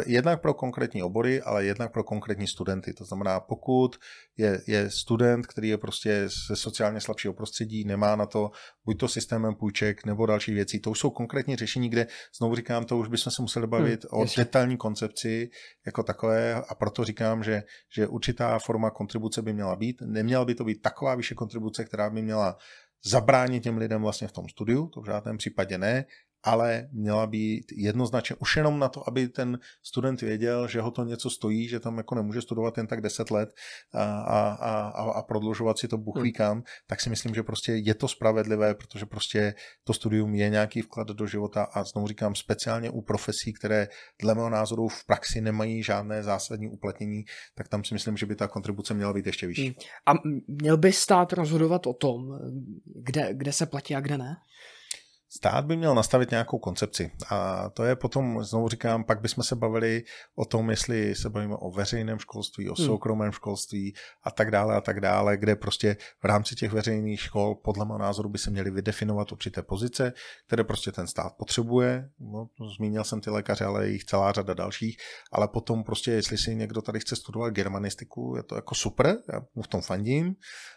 jednak pro konkrétní obory, ale jednak pro konkrétní studenty. To znamená, pokud je, je student, který je prostě ze sociálně slabšího prostředí, nemá na to buď to systémem půjček nebo další věcí, to už jsou konkrétní řešení, kde znovu říkám, to už bychom se museli bavit hmm, o jasně. detailní koncepci jako takové a proto říkám, že, že určitá forma kontribuce by měla být. Neměla by to být taková vyšší kontribuce, která by měla zabránit těm lidem vlastně v tom studiu, to v žádném případě ne, ale měla být jednoznačně už jenom na to, aby ten student věděl, že ho to něco stojí, že tam jako nemůže studovat jen tak 10 let a, a, a, a prodlužovat si to buchví hmm. tak si myslím, že prostě je to spravedlivé, protože prostě to studium je nějaký vklad do života a znovu říkám speciálně u profesí, které dle mého názoru v praxi nemají žádné zásadní uplatnění, tak tam si myslím, že by ta kontribuce měla být ještě vyšší. Hmm. A měl by stát rozhodovat o tom, kde, kde se platí a kde ne? Stát by měl nastavit nějakou koncepci a to je potom, znovu říkám, pak bychom se bavili o tom, jestli se bavíme o veřejném školství, o hmm. soukromém školství a tak dále a tak dále, kde prostě v rámci těch veřejných škol podle mého názoru by se měly vydefinovat určité pozice, které prostě ten stát potřebuje. No, zmínil jsem ty lékaře, ale jich celá řada dalších, ale potom prostě, jestli si někdo tady chce studovat germanistiku, je to jako super, já mu v tom fandím,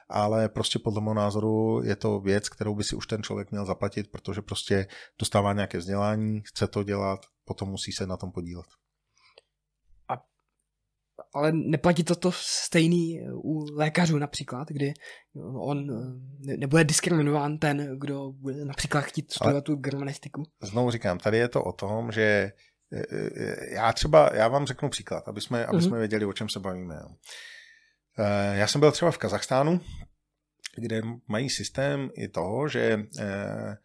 ale prostě podle mého názoru je to věc, kterou by si už ten člověk měl zaplatit, protože prostě dostává nějaké vzdělání, chce to dělat, potom musí se na tom podílet. A, ale neplatí to to stejný u lékařů například, kdy on nebude diskriminován ten, kdo bude například chtít studovat tu germanistiku? Znovu říkám, tady je to o tom, že e, e, já třeba, já vám řeknu příklad, aby jsme, aby mhm. jsme věděli, o čem se bavíme. Eh, já jsem byl třeba v Kazachstánu, kde mají systém i toho, že eh, eh,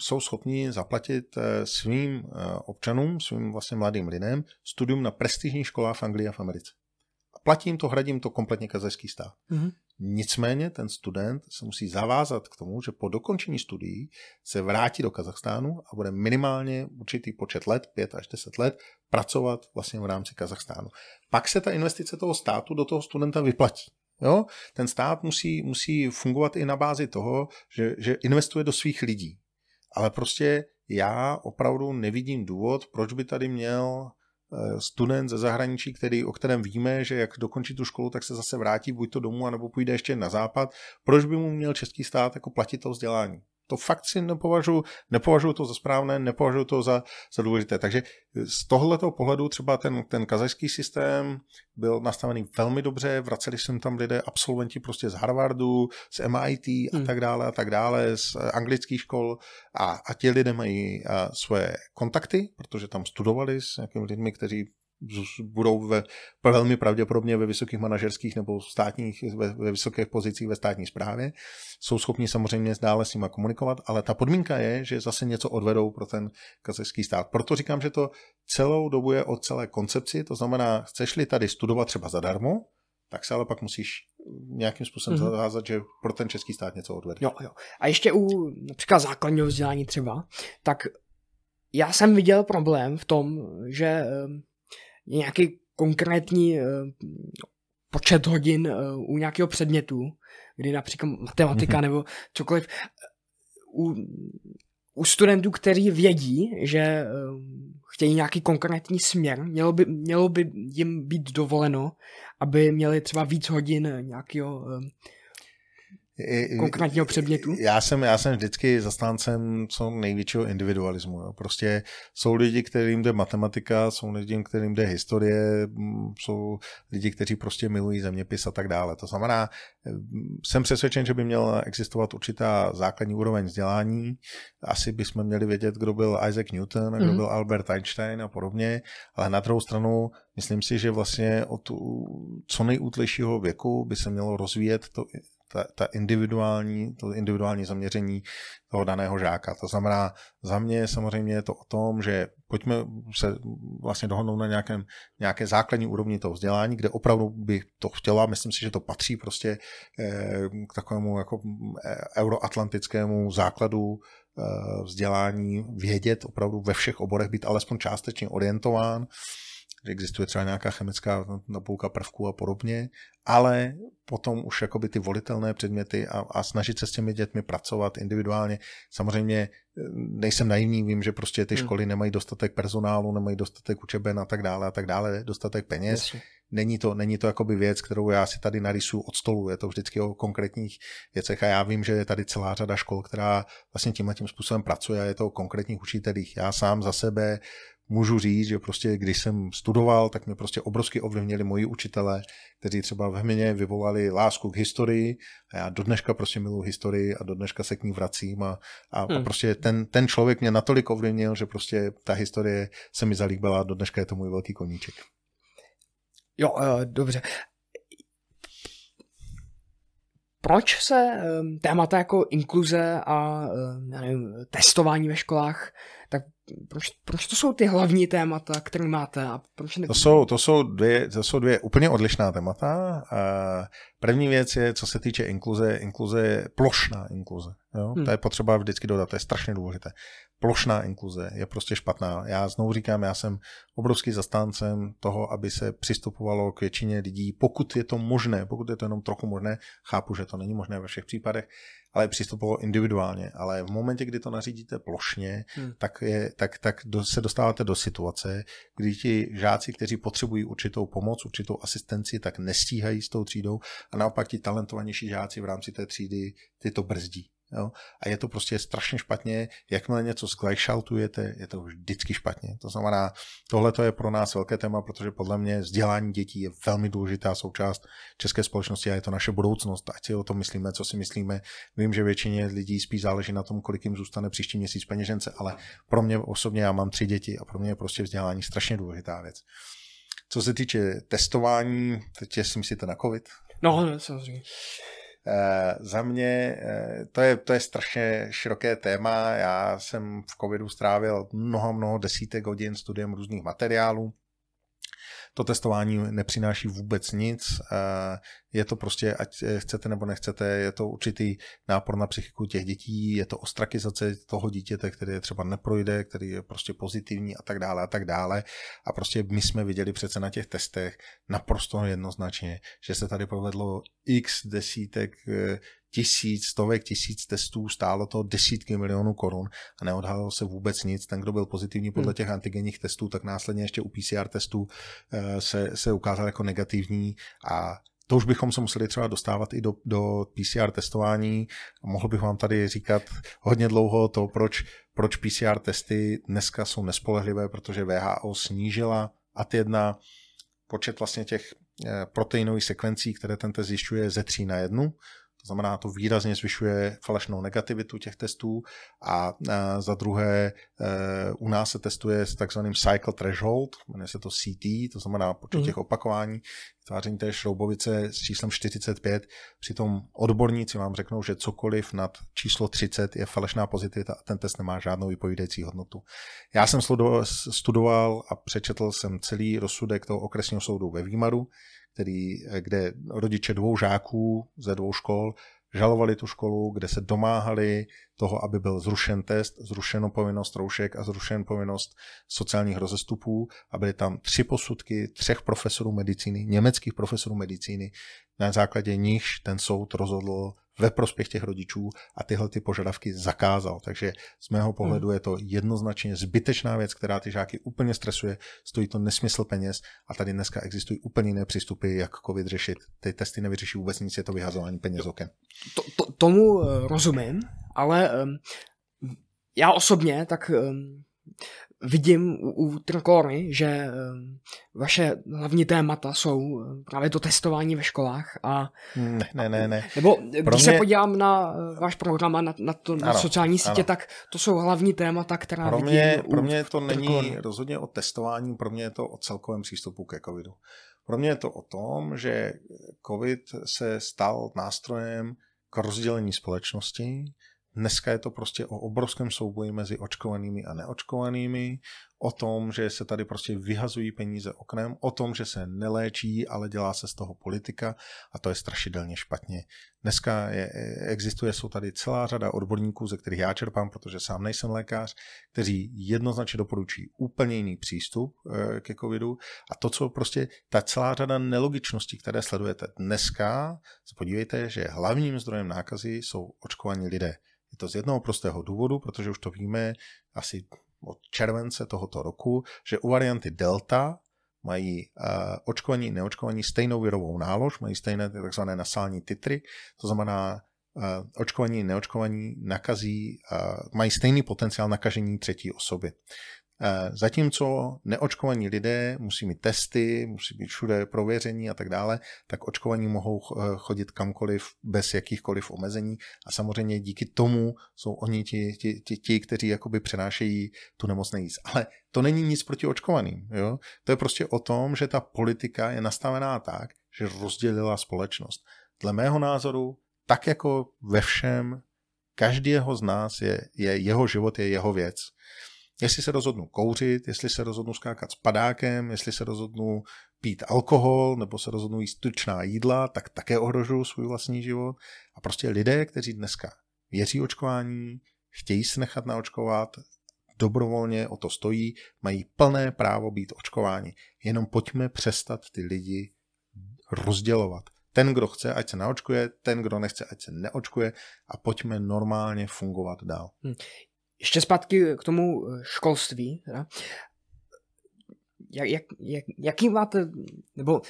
jsou schopni zaplatit svým občanům, svým vlastně mladým lidem studium na prestižních školách v Anglii a v Americe. Platím to, hradím to kompletně kazajský stát. Mm-hmm. Nicméně ten student se musí zavázat k tomu, že po dokončení studií se vrátí do Kazachstánu a bude minimálně určitý počet let, 5 až 10 let, pracovat vlastně v rámci Kazachstánu. Pak se ta investice toho státu do toho studenta vyplatí. Jo? Ten stát musí, musí fungovat i na bázi toho, že, že investuje do svých lidí. Ale prostě já opravdu nevidím důvod, proč by tady měl student ze zahraničí, který, o kterém víme, že jak dokončí tu školu, tak se zase vrátí buď to domů, anebo půjde ještě na západ. Proč by mu měl český stát jako platit to vzdělání? To fakt si nepovažuji, nepovažuji to za správné, nepovažuji to za, za důležité. Takže z tohoto pohledu třeba ten, ten kazajský systém byl nastavený velmi dobře, vraceli se tam lidé, absolventi prostě z Harvardu, z MIT a hmm. tak dále a tak dále, z anglických škol a, a ti lidé mají a, svoje kontakty, protože tam studovali s nějakými lidmi, kteří budou ve, velmi pravděpodobně ve vysokých manažerských nebo státních, ve, ve vysokých pozicích ve státní správě. Jsou schopni samozřejmě dále s nimi komunikovat, ale ta podmínka je, že zase něco odvedou pro ten kazajský stát. Proto říkám, že to celou dobu je o celé koncepci, to znamená, chceš-li tady studovat třeba zadarmo, tak se ale pak musíš nějakým způsobem mm-hmm. zavázat, že pro ten český stát něco odvede. Jo, jo. A ještě u například základního vzdělání třeba, tak já jsem viděl problém v tom, že nějaký konkrétní eh, počet hodin u nějakého předmětu, kdy například matematika mm-hmm. nebo cokoliv, u, u studentů, kteří vědí, že chtějí nějaký konkrétní směr, mělo by, mělo by jim být dovoleno, aby měli třeba víc hodin nějakého konkrétního předmětu? Já jsem, já jsem vždycky zastáncem co největšího individualismu. Jo. Prostě jsou lidi, kterým jde matematika, jsou lidi, kterým jde historie, jsou lidi, kteří prostě milují zeměpis a tak dále. To znamená, jsem přesvědčen, že by měla existovat určitá základní úroveň vzdělání. Asi bychom měli vědět, kdo byl Isaac Newton, kdo mm. byl Albert Einstein a podobně, ale na druhou stranu myslím si, že vlastně od co nejútlejšího věku by se mělo rozvíjet to ta, ta individuální, to individuální zaměření toho daného žáka. To znamená, za mě samozřejmě je to o tom, že pojďme se vlastně dohodnout na nějakém, nějaké základní úrovni toho vzdělání, kde opravdu by to chtěla, myslím si, že to patří prostě eh, k takovému jako eh, euroatlantickému základu eh, vzdělání, vědět opravdu ve všech oborech, být alespoň částečně orientován, existuje třeba nějaká chemická napůlka prvků a podobně, ale potom už jakoby ty volitelné předměty a, a snažit se s těmi dětmi pracovat individuálně. Samozřejmě e, nejsem naivní, vím, že prostě ty hmm. školy nemají dostatek personálu, nemají dostatek učeben a tak dále a tak dále, dostatek peněz. Jasně. Není to, není to jakoby věc, kterou já si tady narysuju od stolu, je to vždycky o konkrétních věcech a já vím, že je tady celá řada škol, která vlastně tímhle tím způsobem pracuje a je to o konkrétních učitelích. Já sám za sebe můžu říct, že prostě když jsem studoval, tak mě prostě obrovsky ovlivnili moji učitele, kteří třeba ve mně vyvolali lásku k historii a já do dneška prostě miluji historii a do dneška se k ní vracím a, a, hmm. a prostě ten, ten člověk mě natolik ovlivnil, že prostě ta historie se mi zalíbila a do dneška je to můj velký koníček. Jo, dobře. Proč se témata jako inkluze a já nevím, testování ve školách tak proč, proč to jsou ty hlavní témata, které máte? A proč ne... to, jsou, to, jsou dvě, to jsou dvě úplně odlišná témata. První věc je, co se týče inkluze, inkluze je plošná inkluze. Jo? Hmm. To je potřeba vždycky dodat, to je strašně důležité. Plošná inkluze je prostě špatná. Já znovu říkám, já jsem obrovský zastáncem toho, aby se přistupovalo k většině lidí, pokud je to možné, pokud je to jenom trochu možné, chápu, že to není možné ve všech případech, ale přistupovalo individuálně. Ale v momentě, kdy to nařídíte plošně, hmm. tak, je, tak, tak do, se dostáváte do situace, kdy ti žáci, kteří potřebují určitou pomoc, určitou asistenci, tak nestíhají s tou třídou a naopak ti talentovanější žáci v rámci té třídy ty to brzdí. Jo? A je to prostě strašně špatně. Jakmile něco zglajšaltujete, je to vždycky špatně. To znamená, tohle je pro nás velké téma, protože podle mě vzdělání dětí je velmi důležitá součást české společnosti a je to naše budoucnost. Ať si o tom myslíme, co si myslíme. Vím, že většině lidí spíš záleží na tom, kolik jim zůstane příští měsíc peněžence, ale pro mě osobně já mám tři děti a pro mě je prostě vzdělání strašně důležitá věc. Co se týče testování, teď si myslíte na COVID? No, samozřejmě. Eh, za mě eh, to je, to je strašně široké téma. Já jsem v covidu strávil mnoho, mnoho desítek hodin studiem různých materiálů to testování nepřináší vůbec nic. Je to prostě, ať chcete nebo nechcete, je to určitý nápor na psychiku těch dětí, je to ostrakizace toho dítěte, který je třeba neprojde, který je prostě pozitivní a tak dále a tak dále. A prostě my jsme viděli přece na těch testech naprosto jednoznačně, že se tady provedlo x desítek tisíc, stovek tisíc testů, stálo to desítky milionů korun a neodhalilo se vůbec nic. Ten, kdo byl pozitivní podle hmm. těch antigenních testů, tak následně ještě u PCR testů eh, se, se ukázal jako negativní a to už bychom se museli třeba dostávat i do, do PCR testování. Mohl bych vám tady říkat hodně dlouho to, proč, proč PCR testy dneska jsou nespolehlivé, protože VHO snížila AT1 počet vlastně těch eh, proteinových sekvencí, které ten test zjišťuje ze 3 na 1 to znamená, to výrazně zvyšuje falešnou negativitu těch testů a za druhé e, u nás se testuje s takzvaným cycle threshold, jmenuje se to CT, to znamená počet mhm. těch opakování, vytváření té šroubovice s číslem 45. Přitom odborníci vám řeknou, že cokoliv nad číslo 30 je falešná pozitivita a ten test nemá žádnou vypovídající hodnotu. Já jsem studoval a přečetl jsem celý rozsudek toho okresního soudu ve Výmaru, který, kde rodiče dvou žáků ze dvou škol žalovali tu školu, kde se domáhali toho, aby byl zrušen test, zrušeno povinnost roušek a zrušen povinnost sociálních rozestupů. A byly tam tři posudky třech profesorů medicíny, německých profesorů medicíny, na základě nichž ten soud rozhodl ve prospěch těch rodičů a tyhle ty požadavky zakázal. Takže z mého pohledu hmm. je to jednoznačně zbytečná věc, která ty žáky úplně stresuje, stojí to nesmysl peněz a tady dneska existují úplně jiné přístupy, jak COVID řešit. Ty testy nevyřeší vůbec nic, je to vyhazování peněz oken. To, to, tomu eh, rozumím, ale um, já osobně tak um, vidím u, u Trikory, že um, vaše hlavní témata jsou um, právě to testování ve školách a... Ne, ne, ne. ne. Nebo Pro když mě... se podívám na uh, váš program a na, na, to, na ano, sociální sítě, ano. tak to jsou hlavní témata, která pro mě, vidím Pro mě to není rozhodně o testování, pro mě je to o celkovém přístupu ke covidu. Pro mě je to o tom, že covid se stal nástrojem k rozdělení společnosti, Dneska je to prostě o obrovském souboji mezi očkovanými a neočkovanými, o tom, že se tady prostě vyhazují peníze oknem, o tom, že se neléčí, ale dělá se z toho politika a to je strašidelně špatně. Dneska je, existuje, jsou tady celá řada odborníků, ze kterých já čerpám, protože sám nejsem lékař, kteří jednoznačně doporučují úplně jiný přístup eh, ke covidu a to, co prostě ta celá řada nelogičností, které sledujete dneska, se podívejte, že hlavním zdrojem nákazy jsou očkovaní lidé. Je to z jednoho prostého důvodu, protože už to víme asi od července tohoto roku, že u varianty Delta mají uh, očkovaní, neočkovaní stejnou virovou nálož, mají stejné takzvané nasální titry, to znamená uh, očkovaní, neočkovaní nakazí, uh, mají stejný potenciál nakažení třetí osoby. Eh, zatímco neočkovaní lidé musí mít testy, musí být všude prověření a tak dále, tak očkovaní mohou eh, chodit kamkoliv bez jakýchkoliv omezení a samozřejmě díky tomu jsou oni ti, ti, ti, ti kteří jakoby přenášejí tu nemoc nejvíc. Ale to není nic proti očkovaným. Jo? To je prostě o tom, že ta politika je nastavená tak, že rozdělila společnost. Dle mého názoru, tak jako ve všem, každého z nás je, je jeho život, je jeho věc. Jestli se rozhodnu kouřit, jestli se rozhodnu skákat s padákem, jestli se rozhodnu pít alkohol nebo se rozhodnu jíst tučná jídla, tak také ohrožuju svůj vlastní život. A prostě lidé, kteří dneska věří očkování, chtějí se nechat naočkovat, dobrovolně o to stojí, mají plné právo být očkováni. Jenom pojďme přestat ty lidi rozdělovat. Ten, kdo chce, ať se naočkuje, ten, kdo nechce, ať se neočkuje a pojďme normálně fungovat dál. Ještě zpátky k tomu eh, školství. Teda. Jak, jak, jak, jaký máte, nebo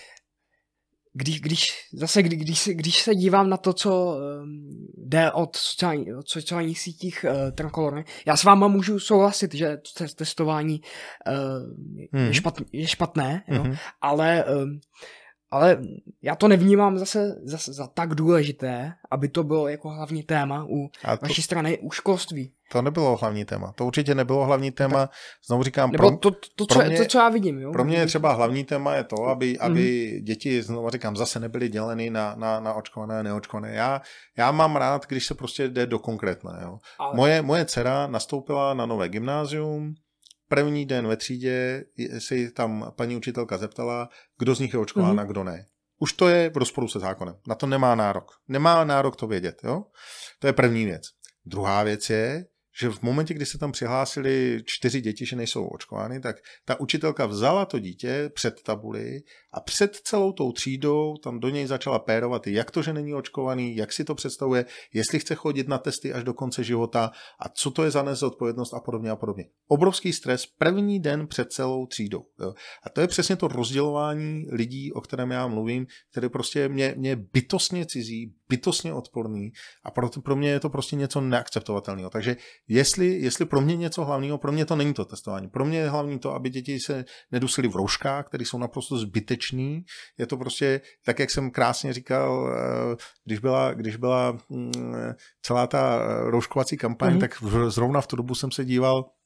když, když zase, kdy, když, když se dívám na to, co um, jde od, sociální, od sociálních sítích uh, Trankolorny, já s váma můžu souhlasit, že to testování uh, hmm. je, špat, je špatné, hmm. jo, ale um, ale já to nevnímám zase, zase za tak důležité, aby to bylo jako hlavní téma u to, vaší strany, u školství. To nebylo hlavní téma. To určitě nebylo hlavní téma. Tak, Znovu říkám, pro, to, to, pro mě, to, co já vidím. Jo? Pro mě je třeba hlavní téma je to, aby, mm. aby děti, znovu říkám, zase nebyly děleny na, na, na očkované a neočkované. Já, já mám rád, když se prostě jde do konkrétného. Ale... Moje, moje dcera nastoupila na nové gymnázium, První den ve třídě si tam paní učitelka zeptala, kdo z nich je očkován mm-hmm. a kdo ne. Už to je v rozporu se zákonem. Na to nemá nárok. Nemá nárok to vědět. Jo? To je první věc. Druhá věc je, že v momentě, kdy se tam přihlásili čtyři děti, že nejsou očkovány, tak ta učitelka vzala to dítě před tabuli a před celou tou třídou tam do něj začala pérovat, jak to, že není očkovaný, jak si to představuje, jestli chce chodit na testy až do konce života a co to je za nezodpovědnost a podobně a podobně. Obrovský stres první den před celou třídou. Jo. A to je přesně to rozdělování lidí, o kterém já mluvím, které prostě mě, mě bytostně cizí, bytostně odporný a proto pro mě je to prostě něco neakceptovatelného. Takže jestli, jestli pro mě něco hlavního, pro mě to není to testování. Pro mě je hlavní to, aby děti se nedusily v rouškách, které jsou naprosto zbytečný. Je to prostě, tak jak jsem krásně říkal, eh, když byla, když byla mm, celá ta rouškovací kampaň, mm-hmm. tak zrovna v tu dobu jsem se díval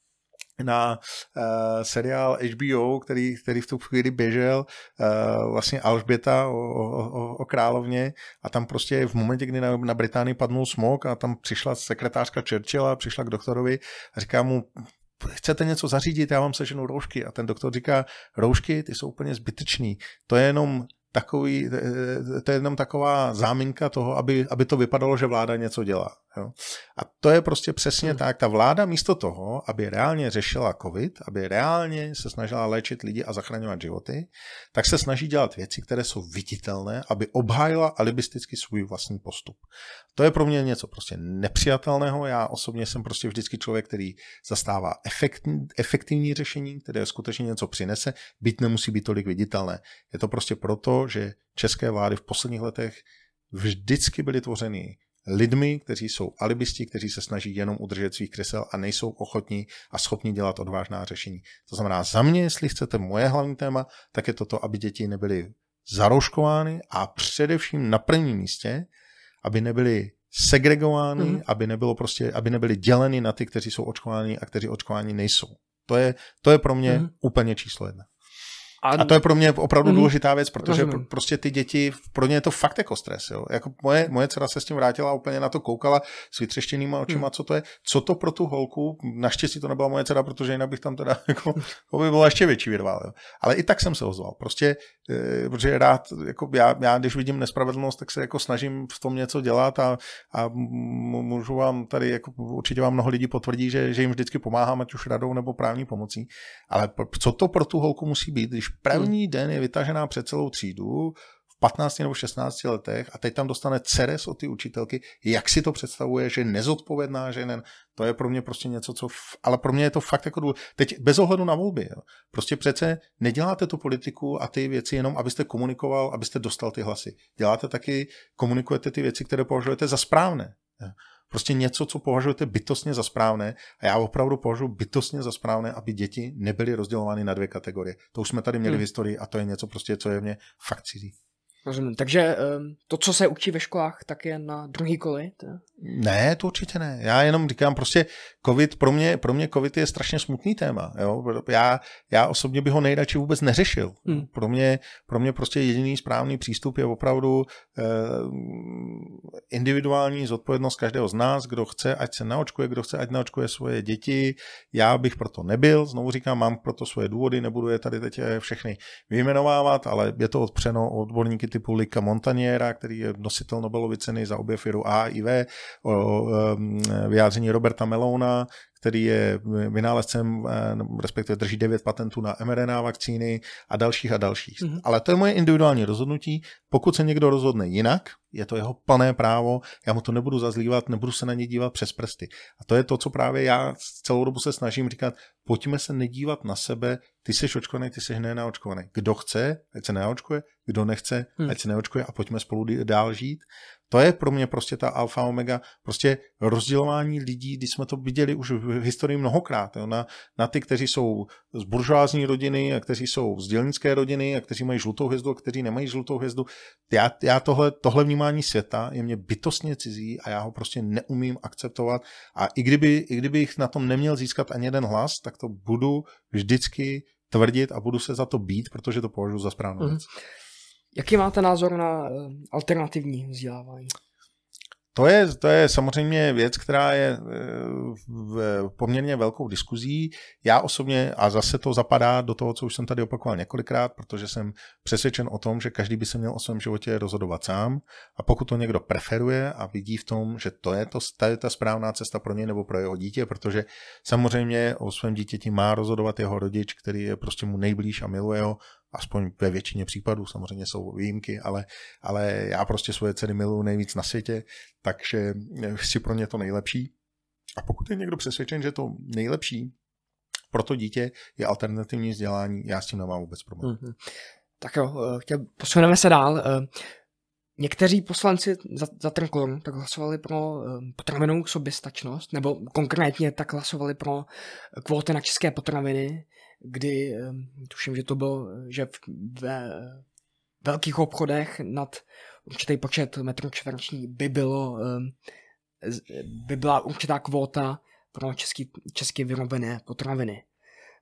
na uh, seriál HBO, který, který v tu chvíli běžel, uh, vlastně Alžběta o, o, o královně a tam prostě v momentě, kdy na, na Británii padnul smog a tam přišla sekretářka Churchilla, přišla k doktorovi a říká mu, chcete něco zařídit, já vám seženu roušky. A ten doktor říká, roušky, ty jsou úplně zbytečný. To je jenom takový, to je jenom taková záminka toho, aby, aby to vypadalo, že vláda něco dělá. Jo? A to je prostě přesně hmm. tak. Ta vláda místo toho, aby reálně řešila COVID, aby reálně se snažila léčit lidi a zachraňovat životy, tak se snaží dělat věci, které jsou viditelné, aby obhájila alibisticky svůj vlastní postup. To je pro mě něco prostě nepřijatelného. Já osobně jsem prostě vždycky člověk, který zastává efektivní, efektivní řešení, které skutečně něco přinese, byť nemusí být tolik viditelné. Je to prostě proto, že české vlády v posledních letech vždycky byly tvořeny lidmi, kteří jsou alibisti, kteří se snaží jenom udržet svých křesel a nejsou ochotní a schopni dělat odvážná řešení. To znamená, za mě, jestli chcete moje hlavní téma, tak je to to, aby děti nebyly zarouškovány a především na prvním místě, aby nebyly segregovány, mm. aby, nebylo prostě, aby nebyly děleny na ty, kteří jsou očkováni a kteří očkováni nejsou. To je, to je pro mě mm. úplně číslo jedna. A, a to je pro mě opravdu mm, důležitá věc, protože rozumím. prostě ty děti, pro ně je to fakt jako stres. Jo? Jako moje, moje dcera se s tím vrátila a úplně na to koukala s vytřeštěnýma očima, mm. co to je. Co to pro tu holku, naštěstí to nebyla moje dcera, protože jinak bych tam teda, jako, to by bylo ještě větší vyrval. Jo? Ale i tak jsem se ozval. Prostě, e, protože rád, jako já, já, když vidím nespravedlnost, tak se jako snažím v tom něco dělat a, a můžu vám tady, jako určitě vám mnoho lidí potvrdí, že, že jim vždycky pomáhám, ať už radou nebo právní pomocí. Ale co to pro tu holku musí být, když první den je vytažená před celou třídu v 15 nebo 16 letech a teď tam dostane ceres od ty učitelky, jak si to představuje, že je nezodpovědná, že ne, to je pro mě prostě něco, co, ale pro mě je to fakt jako důležité. Teď bez ohledu na volby, jo. prostě přece neděláte tu politiku a ty věci jenom, abyste komunikoval, abyste dostal ty hlasy. Děláte taky, komunikujete ty věci, které považujete za správné. Jo prostě něco, co považujete bytostně za správné a já opravdu považuji bytostně za správné, aby děti nebyly rozdělovány na dvě kategorie. To už jsme tady měli hmm. v historii a to je něco prostě, co je mě fakt cizí. Rozumím. Takže to, co se učí ve školách, tak je na druhý koli? To... Ne, to určitě ne. Já jenom říkám, prostě COVID, pro mě, pro mě COVID je strašně smutný téma. Jo? Já, já osobně bych ho nejradši vůbec neřešil. Hmm. Pro, mě, pro mě prostě jediný správný přístup je opravdu eh, individuální zodpovědnost každého z nás, kdo chce, ať se naočkuje, kdo chce, ať naočkuje svoje děti. Já bych proto nebyl, znovu říkám, mám proto svoje důvody, nebudu je tady teď eh, všechny vyjmenovávat, ale je to odpřeno odborníky typu Lika Montaniera, který je nositel Nobelovy ceny za objev viru A i V, o, o vyjádření Roberta Melona, který je vynálezcem, eh, respektive drží 9 patentů na mRNA vakcíny a dalších a dalších. Mm-hmm. Ale to je moje individuální rozhodnutí. Pokud se někdo rozhodne jinak, je to jeho plné právo, já mu to nebudu zazlívat, nebudu se na ně dívat přes prsty. A to je to, co právě já celou dobu se snažím říkat, pojďme se nedívat na sebe, ty jsi očkovaný, ty jsi nenaočkovaný. Kdo chce, ať se neočkuje, kdo nechce, hmm. ať se neočkuje a pojďme spolu dál žít. To je pro mě prostě ta alfa omega, prostě rozdělování lidí, když jsme to viděli už v historii mnohokrát, jo, na, na ty, kteří jsou z buržoázní rodiny a kteří jsou z dělnické rodiny a kteří mají žlutou hvězdu a kteří nemají žlutou hvězdu. Já, já tohle, tohle vnímání světa je mě bytostně cizí a já ho prostě neumím akceptovat a i kdyby, i kdybych na tom neměl získat ani jeden hlas, tak to budu vždycky tvrdit a budu se za to být, protože to považuji za správnou mm. Jaký máte názor na eh, alternativní vzdělávání? To je, to je samozřejmě věc, která je eh, v poměrně velkou diskuzí. Já osobně, a zase to zapadá do toho, co už jsem tady opakoval několikrát, protože jsem přesvědčen o tom, že každý by se měl o svém životě rozhodovat sám. A pokud to někdo preferuje a vidí v tom, že to je, to, to je ta správná cesta pro něj nebo pro jeho dítě, protože samozřejmě o svém dítěti má rozhodovat jeho rodič, který je prostě mu nejblíž a miluje ho, aspoň ve většině případů, samozřejmě jsou výjimky, ale, ale já prostě svoje dcery miluju nejvíc na světě, takže si pro ně to nejlepší. A pokud je někdo přesvědčen, že to nejlepší pro to dítě je alternativní vzdělání, já s tím nemám vůbec problém. Mm-hmm. Tak jo, eh, chtěl, posuneme se dál. Eh, někteří poslanci za, za ten klon tak hlasovali pro eh, potravinovou soběstačnost, nebo konkrétně tak hlasovali pro kvóty na české potraviny, kdy tuším, že to bylo, že ve velkých obchodech nad určitý počet metrů čtvereční by bylo by byla určitá kvóta pro český, česky vyrobené potraviny.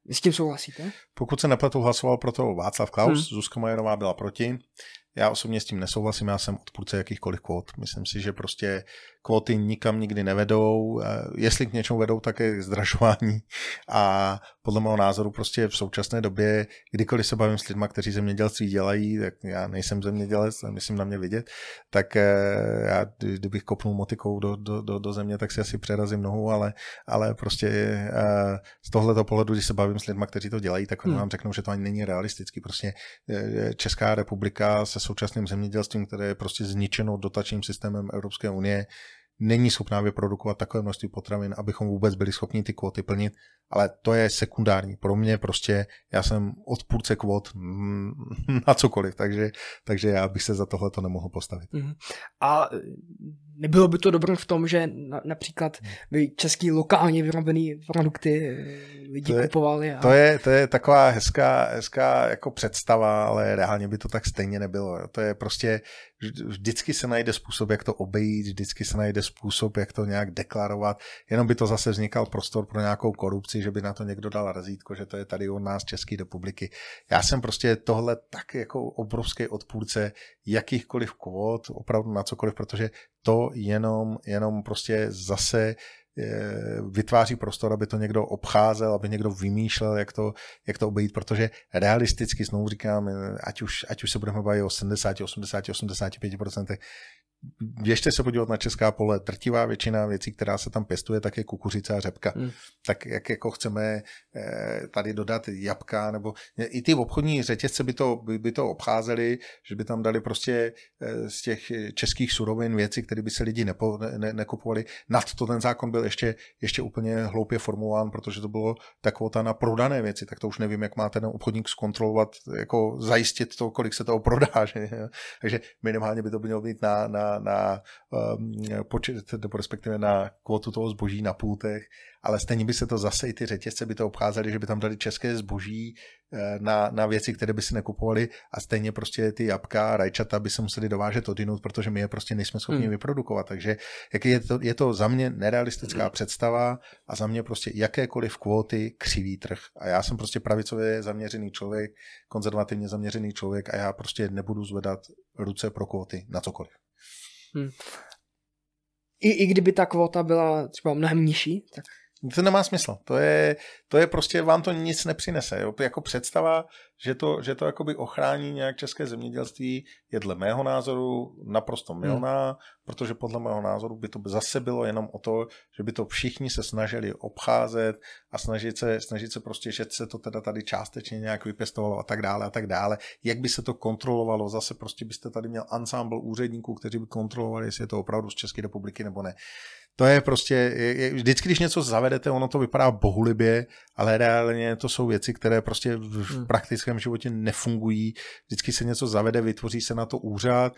Vy s tím souhlasíte? Pokud se nepletu, hlasoval pro to Václav Klaus, hmm. Zuzka Majerová byla proti. Já osobně s tím nesouhlasím, já jsem odpůrce jakýchkoliv kvót. Myslím si, že prostě kvóty nikam nikdy nevedou. Jestli k něčemu vedou, tak je zdražování. A podle mého názoru prostě v současné době, kdykoliv se bavím s lidmi, kteří zemědělství dělají, tak já nejsem zemědělec, myslím na mě vidět, tak eh, já kdybych kopnul motikou do, do, do, do země, tak si asi přerazím nohu, ale, ale prostě eh, z tohoto pohledu, když se bavím s lidmi, kteří to dělají, tak hmm. vám řeknou, že to ani není realistický. Prostě eh, Česká republika se současným zemědělstvím, které je prostě zničeno dotačním systémem Evropské unie, není schopná vyprodukovat takové množství potravin, abychom vůbec byli schopni ty kvóty plnit, ale to je sekundární. Pro mě prostě, já jsem odpůrce kvót na cokoliv, takže, takže já bych se za tohle to nemohl postavit. Mm. A nebylo by to dobré v tom, že na, například by český lokálně vyrobený produkty eh, lidi to je, kupovali? A... To, je, to je taková hezká, hezká jako představa, ale reálně by to tak stejně nebylo. To je prostě, vždycky se najde způsob, jak to obejít, vždycky se najde způsob, jak to nějak deklarovat, jenom by to zase vznikal prostor pro nějakou korupci, že by na to někdo dal razítko, že to je tady u nás České republiky. Já jsem prostě tohle tak jako obrovský odpůrce jakýchkoliv kvót, opravdu na cokoliv, protože to jenom, jenom prostě zase eh, vytváří prostor, aby to někdo obcházel, aby někdo vymýšlel, jak to, jak to obejít, protože realisticky, znovu říkám, eh, ať už, ať už se budeme bavit o 70, 80, 85%, běžte se podívat na česká pole, trtivá většina věcí, která se tam pěstuje, tak je kukuřice a řepka. Hmm. Tak jak jako chceme eh, tady dodat jabka, nebo i ty obchodní řetězce by to, by, by to obcházeli, že by tam dali prostě eh, z těch českých surovin věci, které by se lidi nepo, ne, nekupovali. Nad to ten zákon byl ještě, ještě úplně hloupě formulován, protože to bylo ta kvota na prodané věci, tak to už nevím, jak má ten obchodník zkontrolovat, jako zajistit to, kolik se toho prodá. Že? Takže minimálně by to mělo být na, na na, um, počet, nebo respektive na kvotu toho zboží na půltech, ale stejně by se to zase i ty řetězce by to obcházely, že by tam dali české zboží eh, na, na věci, které by si nekupovali a stejně prostě ty jabka, rajčata by se museli dovážet odinut, protože my je prostě nejsme schopni hmm. vyprodukovat. Takže jak je, to, je to za mě nerealistická hmm. představa a za mě prostě jakékoliv kvóty křivý trh. A já jsem prostě pravicově zaměřený člověk, konzervativně zaměřený člověk a já prostě nebudu zvedat ruce pro kvóty na cokoliv. Hmm. I, I kdyby ta kvota byla třeba mnohem nižší, tak to nemá smysl. To je, to je prostě, vám to nic nepřinese. Jo? Jako představa, že to, že to jakoby ochrání nějak české zemědělství, je dle mého názoru naprosto milná, hmm. protože podle mého názoru by to zase bylo jenom o to, že by to všichni se snažili obcházet a snažit se, snažit se prostě, že se to teda tady částečně nějak vypěstovalo a tak dále a tak dále. Jak by se to kontrolovalo? Zase prostě byste tady měl ansámbl úředníků, kteří by kontrolovali, jestli je to opravdu z České republiky nebo ne to je prostě, je, je, vždycky, když něco zavedete, ono to vypadá bohulibě, ale reálně to jsou věci, které prostě v, v hmm. praktickém životě nefungují. Vždycky se něco zavede, vytvoří se na to úřad,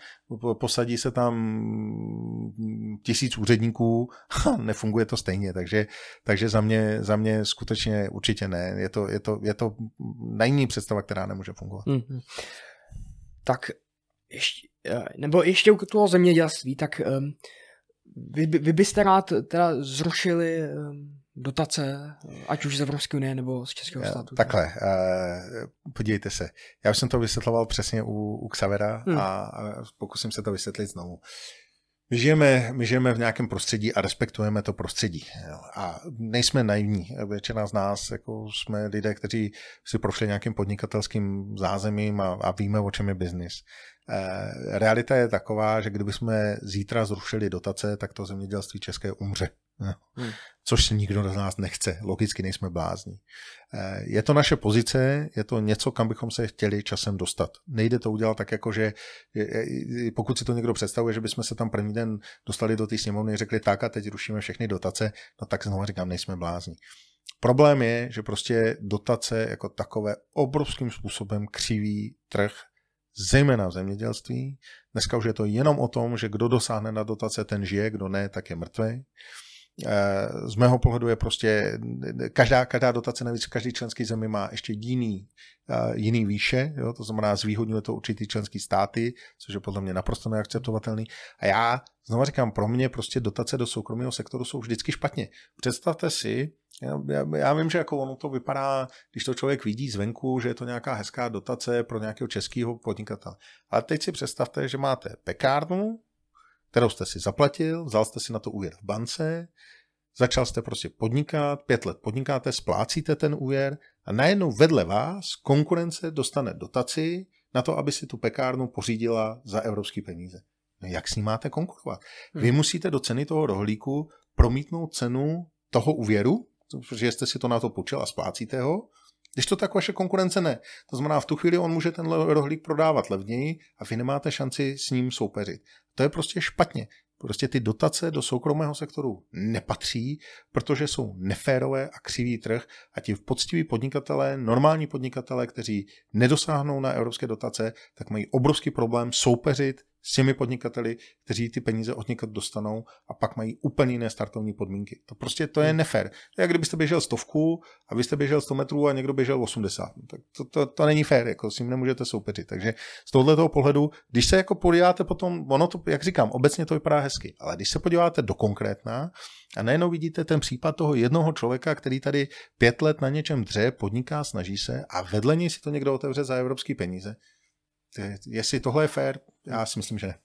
posadí se tam tisíc úředníků a nefunguje to stejně, takže, takže za, mě, za mě skutečně určitě ne. Je to, je to, je to najní představa, která nemůže fungovat. Mm-hmm. Tak ještě, eh, nebo ještě u toho zemědělství, tak um, vy, vy byste rád teda zrušili ehm, dotace, ať už z Evropské unie nebo z Českého státu? Takhle, uh, podívejte se. Já už jsem to vysvětloval přesně u, u Xavera hmm. a pokusím se to vysvětlit znovu. My žijeme, my žijeme v nějakém prostředí a respektujeme to prostředí. A nejsme naivní. Většina z nás jako jsme lidé, kteří si prošli nějakým podnikatelským zázemím a, a víme, o čem je biznis. Eh, realita je taková, že kdyby jsme zítra zrušili dotace, tak to zemědělství české umře. Hmm. Což si nikdo z nás nechce. Logicky nejsme blázní. Eh, je to naše pozice, je to něco, kam bychom se chtěli časem dostat. Nejde to udělat tak, jako že pokud si to někdo představuje, že bychom se tam první den dostali do té sněmovny a řekli tak a teď rušíme všechny dotace, no tak znovu říkám, nejsme blázní. Problém je, že prostě dotace jako takové obrovským způsobem křiví trh zejména v zemědělství. Dneska už je to jenom o tom, že kdo dosáhne na dotace, ten žije, kdo ne, tak je mrtvý. Eh, z mého pohledu je prostě každá, každá dotace navíc každý členský zemi má ještě jiný, eh, jiný výše, jo? to znamená zvýhodňuje to určitý členský státy, což je podle mě naprosto neakceptovatelný. A já znovu říkám, pro mě prostě dotace do soukromého sektoru jsou vždycky špatně. Představte si, Já, já, já vím, že jako ono to vypadá, když to člověk vidí zvenku, že je to nějaká hezká dotace pro nějakého českého podnikatele. Ale teď si představte, že máte pekárnu, kterou jste si zaplatil, vzal jste si na to úvěr v bance, začal jste prostě podnikat, pět let podnikáte, splácíte ten úvěr a najednou vedle vás konkurence dostane dotaci na to, aby si tu pekárnu pořídila za evropské peníze. No jak s ní máte konkurovat? Vy hmm. musíte do ceny toho rohlíku promítnout cenu toho úvěru, protože jste si to na to počil a splácíte ho, když to tak vaše konkurence ne. To znamená, v tu chvíli on může ten rohlík prodávat levněji a vy nemáte šanci s ním soupeřit. To je prostě špatně. Prostě ty dotace do soukromého sektoru nepatří, protože jsou neférové a křivý trh a ti poctiví podnikatelé, normální podnikatelé, kteří nedosáhnou na evropské dotace, tak mají obrovský problém soupeřit s těmi podnikateli, kteří ty peníze od někud dostanou a pak mají úplně jiné startovní podmínky. To prostě to je hmm. nefér. To je, jak kdybyste běžel stovku a vy jste běžel 100 metrů a někdo běžel 80. Tak to, to, to není fér, jako s tím nemůžete soupeřit. Takže z tohoto pohledu, když se jako podíváte potom, ono to, jak říkám, obecně to vypadá hezky, ale když se podíváte do konkrétna a najednou vidíte ten případ toho jednoho člověka, který tady pět let na něčem dře, podniká, snaží se a vedle něj si to někdo otevře za evropské peníze, Jestli tohle je fér, já si myslím, že ne.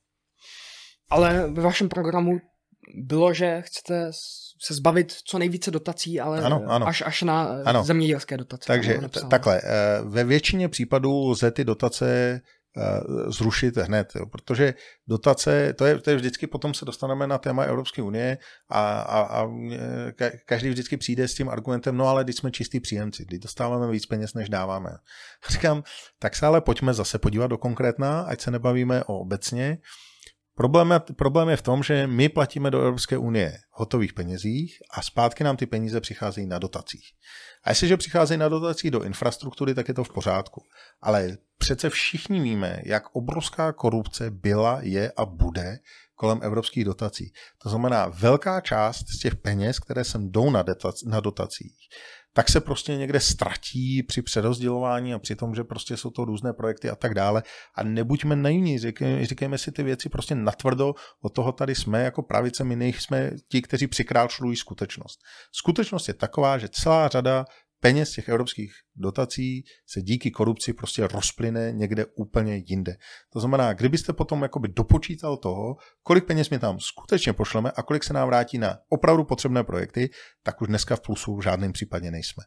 Ale ve vašem programu bylo, že chcete se zbavit co nejvíce dotací, ale ano, ano. Až, až na ano. zemědělské dotace. Takže takhle, eh, ve většině případů lze ty dotace eh, zrušit hned, jo, protože dotace, to je, to je vždycky, potom se dostaneme na téma Evropské unie a, a, a každý vždycky přijde s tím argumentem, no ale když jsme čistý příjemci, když dostáváme víc peněz, než dáváme. Říkám, tak se ale pojďme zase podívat do konkrétna, ať se nebavíme o obecně, Problém je, problém je v tom, že my platíme do Evropské unie hotových penězích a zpátky nám ty peníze přicházejí na dotacích. A jestliže přicházejí na dotacích do infrastruktury, tak je to v pořádku. Ale přece všichni víme, jak obrovská korupce byla, je a bude kolem evropských dotací. To znamená, velká část z těch peněz, které sem jdou na dotacích, tak se prostě někde ztratí při přerozdělování a při tom, že prostě jsou to různé projekty a tak dále. A nebuďme naivní, říkejme, říkejme si ty věci prostě natvrdo, od toho tady jsme jako pravice, my nejsme ti, kteří přikráčlují skutečnost. Skutečnost je taková, že celá řada peněz těch evropských dotací se díky korupci prostě rozplyne někde úplně jinde. To znamená, kdybyste potom jakoby dopočítal toho, kolik peněz mi tam skutečně pošleme a kolik se nám vrátí na opravdu potřebné projekty, tak už dneska v plusu v žádném případě nejsme.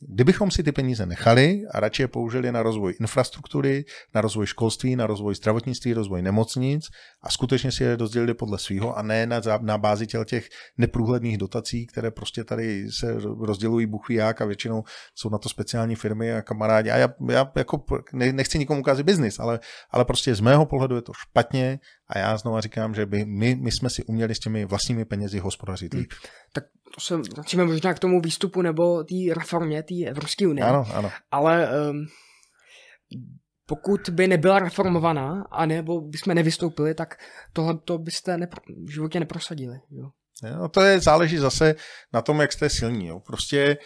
Kdybychom si ty peníze nechali a radši je použili na rozvoj infrastruktury, na rozvoj školství, na rozvoj zdravotnictví, rozvoj nemocnic a skutečně si je rozdělili podle svého a ne na, na bázi těch neprůhledných dotací, které prostě tady se rozdělují buchví jak a většinou jsou na to speciální firmy a kamarádi. A já, já jako nechci nikomu ukázat biznis, ale, ale prostě z mého pohledu je to špatně a já znova říkám, že by my, my jsme si uměli s těmi vlastními penězi hospodařit líp. Hmm. Tak to se vracíme možná k tomu výstupu nebo té reformě té Evropské unie. Ano, ano. Ale um, pokud by nebyla reformovaná, a nebo bychom nevystoupili, tak tohle to byste nepro- v životě neprosadili. Jo? No to je, záleží zase na tom, jak jste silní. Jo. Prostě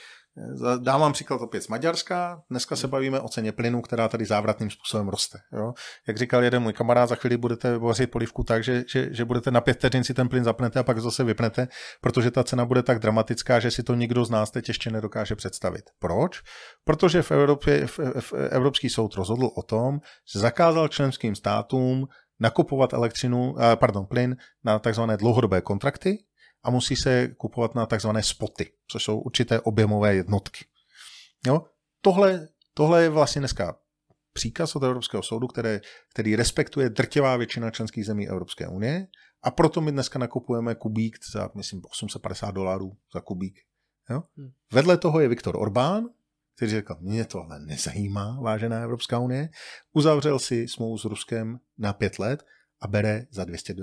Dám vám příklad opět z Maďarska. Dneska se bavíme o ceně plynu, která tady závratným způsobem roste. Jo? Jak říkal jeden můj kamarád, za chvíli budete vařit polivku tak, že, že, že budete na pět vteřin si ten plyn zapnete a pak zase vypnete, protože ta cena bude tak dramatická, že si to nikdo z nás teď ještě nedokáže představit. Proč? Protože v Evropě v, v Evropský soud rozhodl o tom, že zakázal členským státům nakupovat elektřinu, eh, pardon, plyn na takzvané dlouhodobé kontrakty, a musí se kupovat na takzvané spoty, což jsou určité objemové jednotky. Jo? Tohle, tohle je vlastně dneska příkaz od Evropského soudu, které, který respektuje drtivá většina členských zemí Evropské unie a proto my dneska nakupujeme kubík za, myslím, 850 dolarů za kubík. Jo? Hmm. Vedle toho je Viktor Orbán, který řekl, mě to ale nezajímá, vážená Evropská unie, uzavřel si smlouvu s Ruskem na pět let a bere za 200,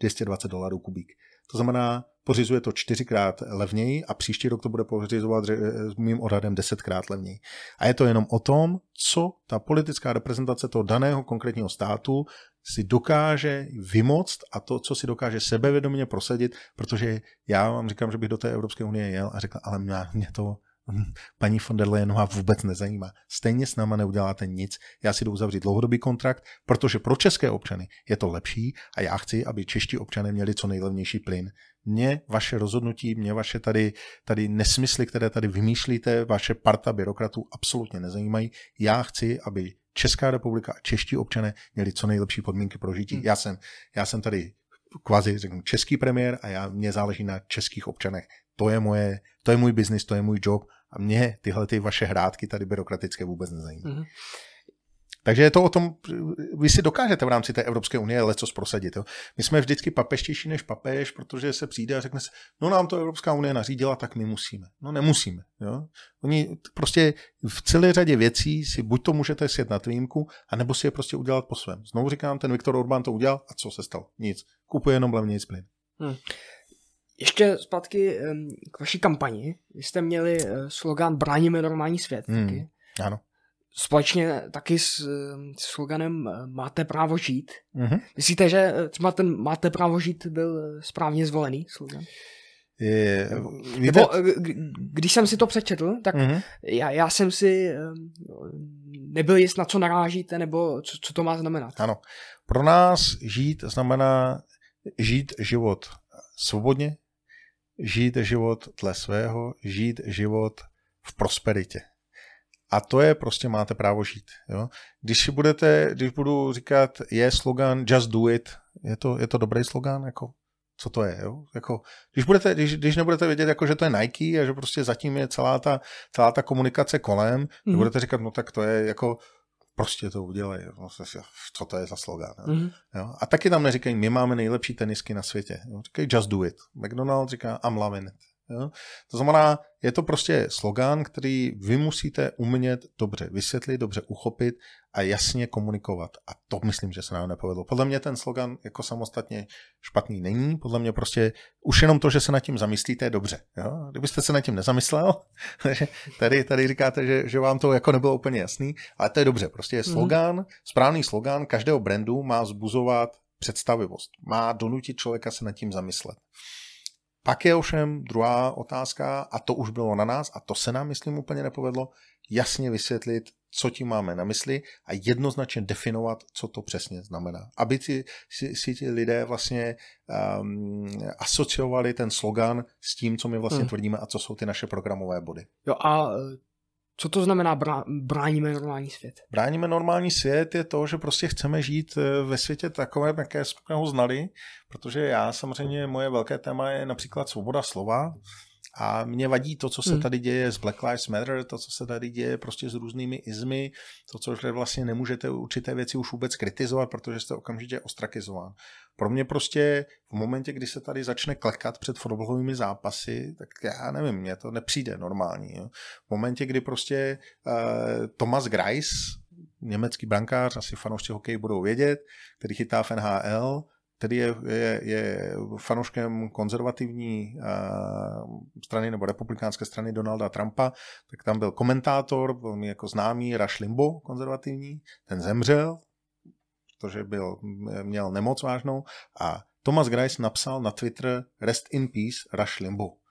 220 dolarů kubík. To znamená, pořizuje to čtyřikrát levněji a příští rok to bude pořizovat s mým odhadem desetkrát levněji. A je to jenom o tom, co ta politická reprezentace toho daného konkrétního státu si dokáže vymoct a to, co si dokáže sebevědomě prosadit, protože já vám říkám, že bych do té Evropské unie jel a řekl, ale mě, mě to paní von der Leyenová vůbec nezajímá. Stejně s náma neuděláte nic. Já si jdu uzavřít dlouhodobý kontrakt, protože pro české občany je to lepší a já chci, aby čeští občané měli co nejlevnější plyn. Mě vaše rozhodnutí, mě vaše tady, tady nesmysly, které tady vymýšlíte, vaše parta byrokratů absolutně nezajímají. Já chci, aby Česká republika a čeští občané měli co nejlepší podmínky pro žití. Hmm. Já, jsem, já jsem tady kvazi řeknu český premiér a já, mě záleží na českých občanech. To je, moje, to je můj biznis, to je můj job a mě tyhle ty vaše hrádky tady byrokratické vůbec nezajímají. Mm-hmm. Takže je to o tom, vy si dokážete v rámci té Evropské unie leco prosadit. Jo? My jsme vždycky papeštější než papež, protože se přijde a řekne se, no nám to Evropská unie nařídila, tak my musíme. No nemusíme. Jo? Oni prostě v celé řadě věcí si buď to můžete sjet na výjimku, anebo si je prostě udělat po svém. Znovu říkám, ten Viktor Orbán to udělal a co se stalo? Nic. Kupuje jenom levněji plyn. Hmm. Ještě zpátky k vaší kampani. Vy jste měli eh, slogan Bráníme normální svět. Hmm. Taky. Ano společně taky s, sloganem eh, Máte právo žít. Mm-hmm. Myslíte, že eh, třeba ten Máte právo žít byl správně zvolený slogan? Je, Nebo, když jsem si to přečetl, tak mm-hmm. já, já jsem si nebyl jist, na co narážíte, nebo co, co to má znamenat. Ano. Pro nás žít znamená žít život svobodně, žít život dle svého, žít život v prosperitě. A to je prostě máte právo žít. Jo? Když budete, když budu říkat, je slogan just do it, je to, je to dobrý slogan? Jako, co to je? Jo? Jako, když, budete, když, když nebudete vědět, jako, že to je Nike a že prostě zatím je celá ta, celá ta komunikace kolem, mm. budete říkat, no tak to je jako, prostě to udělej. Co to je za slogan? Jo? Mm. Jo? A taky tam neříkají, my máme nejlepší tenisky na světě. Jo? Říkají just do it. McDonald říká, I'm loving it. Jo? To znamená, je to prostě slogan, který vy musíte umět dobře vysvětlit, dobře uchopit a jasně komunikovat. A to myslím, že se nám nepovedlo. Podle mě ten slogan jako samostatně špatný není. Podle mě prostě už jenom to, že se nad tím zamyslíte, je dobře. Jo? Kdybyste se nad tím nezamyslel, tady, tady říkáte, že, že vám to jako nebylo úplně jasný, ale to je dobře. Prostě je mhm. slogan, mm. správný slogan každého brandu má zbuzovat představivost. Má donutit člověka se nad tím zamyslet. Pak je ovšem druhá otázka, a to už bylo na nás, a to se nám, myslím, úplně nepovedlo, jasně vysvětlit, co tím máme na mysli a jednoznačně definovat, co to přesně znamená. Aby si, si, si ti lidé vlastně um, asociovali ten slogan s tím, co my vlastně hmm. tvrdíme a co jsou ty naše programové body. Jo a co to znamená bráníme normální svět? Bráníme normální svět je to, že prostě chceme žít eh, ve světě takovém, jaké jsme ho znali, protože já samozřejmě, moje velké téma je například svoboda slova, a mě vadí to, co se hmm. tady děje s Black Lives Matter, to, co se tady děje prostě s různými izmy, to, co vlastně nemůžete určité věci už vůbec kritizovat, protože jste okamžitě ostrakizován. Pro mě prostě v momentě, kdy se tady začne klekat před fotbalovými zápasy, tak já nevím, mně to nepřijde normální. Jo. V momentě, kdy prostě uh, Thomas Greis, německý brankář, asi fanoušci hokej budou vědět, který chytá v NHL, který je, je, je fanouškem konzervativní uh, strany nebo republikánské strany Donalda Trumpa, tak tam byl komentátor, velmi jako známý, Rush Limbo, konzervativní, ten zemřel, protože byl, měl nemoc vážnou a Thomas Grice napsal na Twitter Rest in Peace Rush Limbo.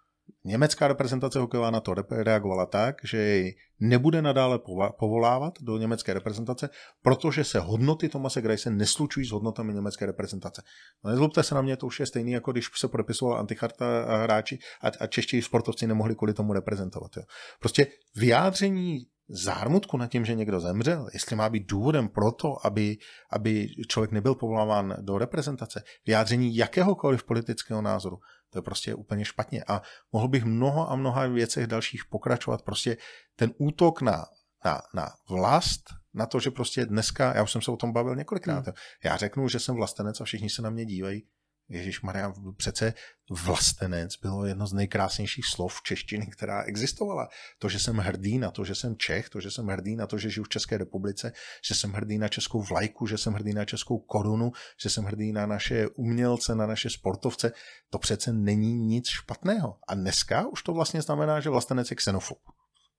Německá reprezentace hokejová na to reagovala tak, že jej nebude nadále povolávat do německé reprezentace, protože se hodnoty Tomase Grace neslučují s hodnotami německé reprezentace. No nezlobte se na mě, to už je stejný, jako když se podepisoval anticharta a hráči a, a čeští sportovci nemohli kvůli tomu reprezentovat. Jo. Prostě vyjádření zármutku nad tím, že někdo zemřel, jestli má být důvodem pro to, aby, aby člověk nebyl povoláván do reprezentace, vyjádření jakéhokoliv politického názoru, to je prostě úplně špatně. A mohl bych mnoho a mnoha věcech dalších pokračovat. Prostě ten útok na, na, na vlast, na to, že prostě dneska, já už jsem se o tom bavil několikrát, hmm. já řeknu, že jsem vlastenec a všichni se na mě dívají, Ježíš Maria, přece vlastenec bylo jedno z nejkrásnějších slov češtiny, která existovala. To, že jsem hrdý na to, že jsem Čech, to, že jsem hrdý na to, že žiju v České republice, že jsem hrdý na českou vlajku, že jsem hrdý na českou korunu, že jsem hrdý na naše umělce, na naše sportovce, to přece není nic špatného. A dneska už to vlastně znamená, že vlastenec je xenofob.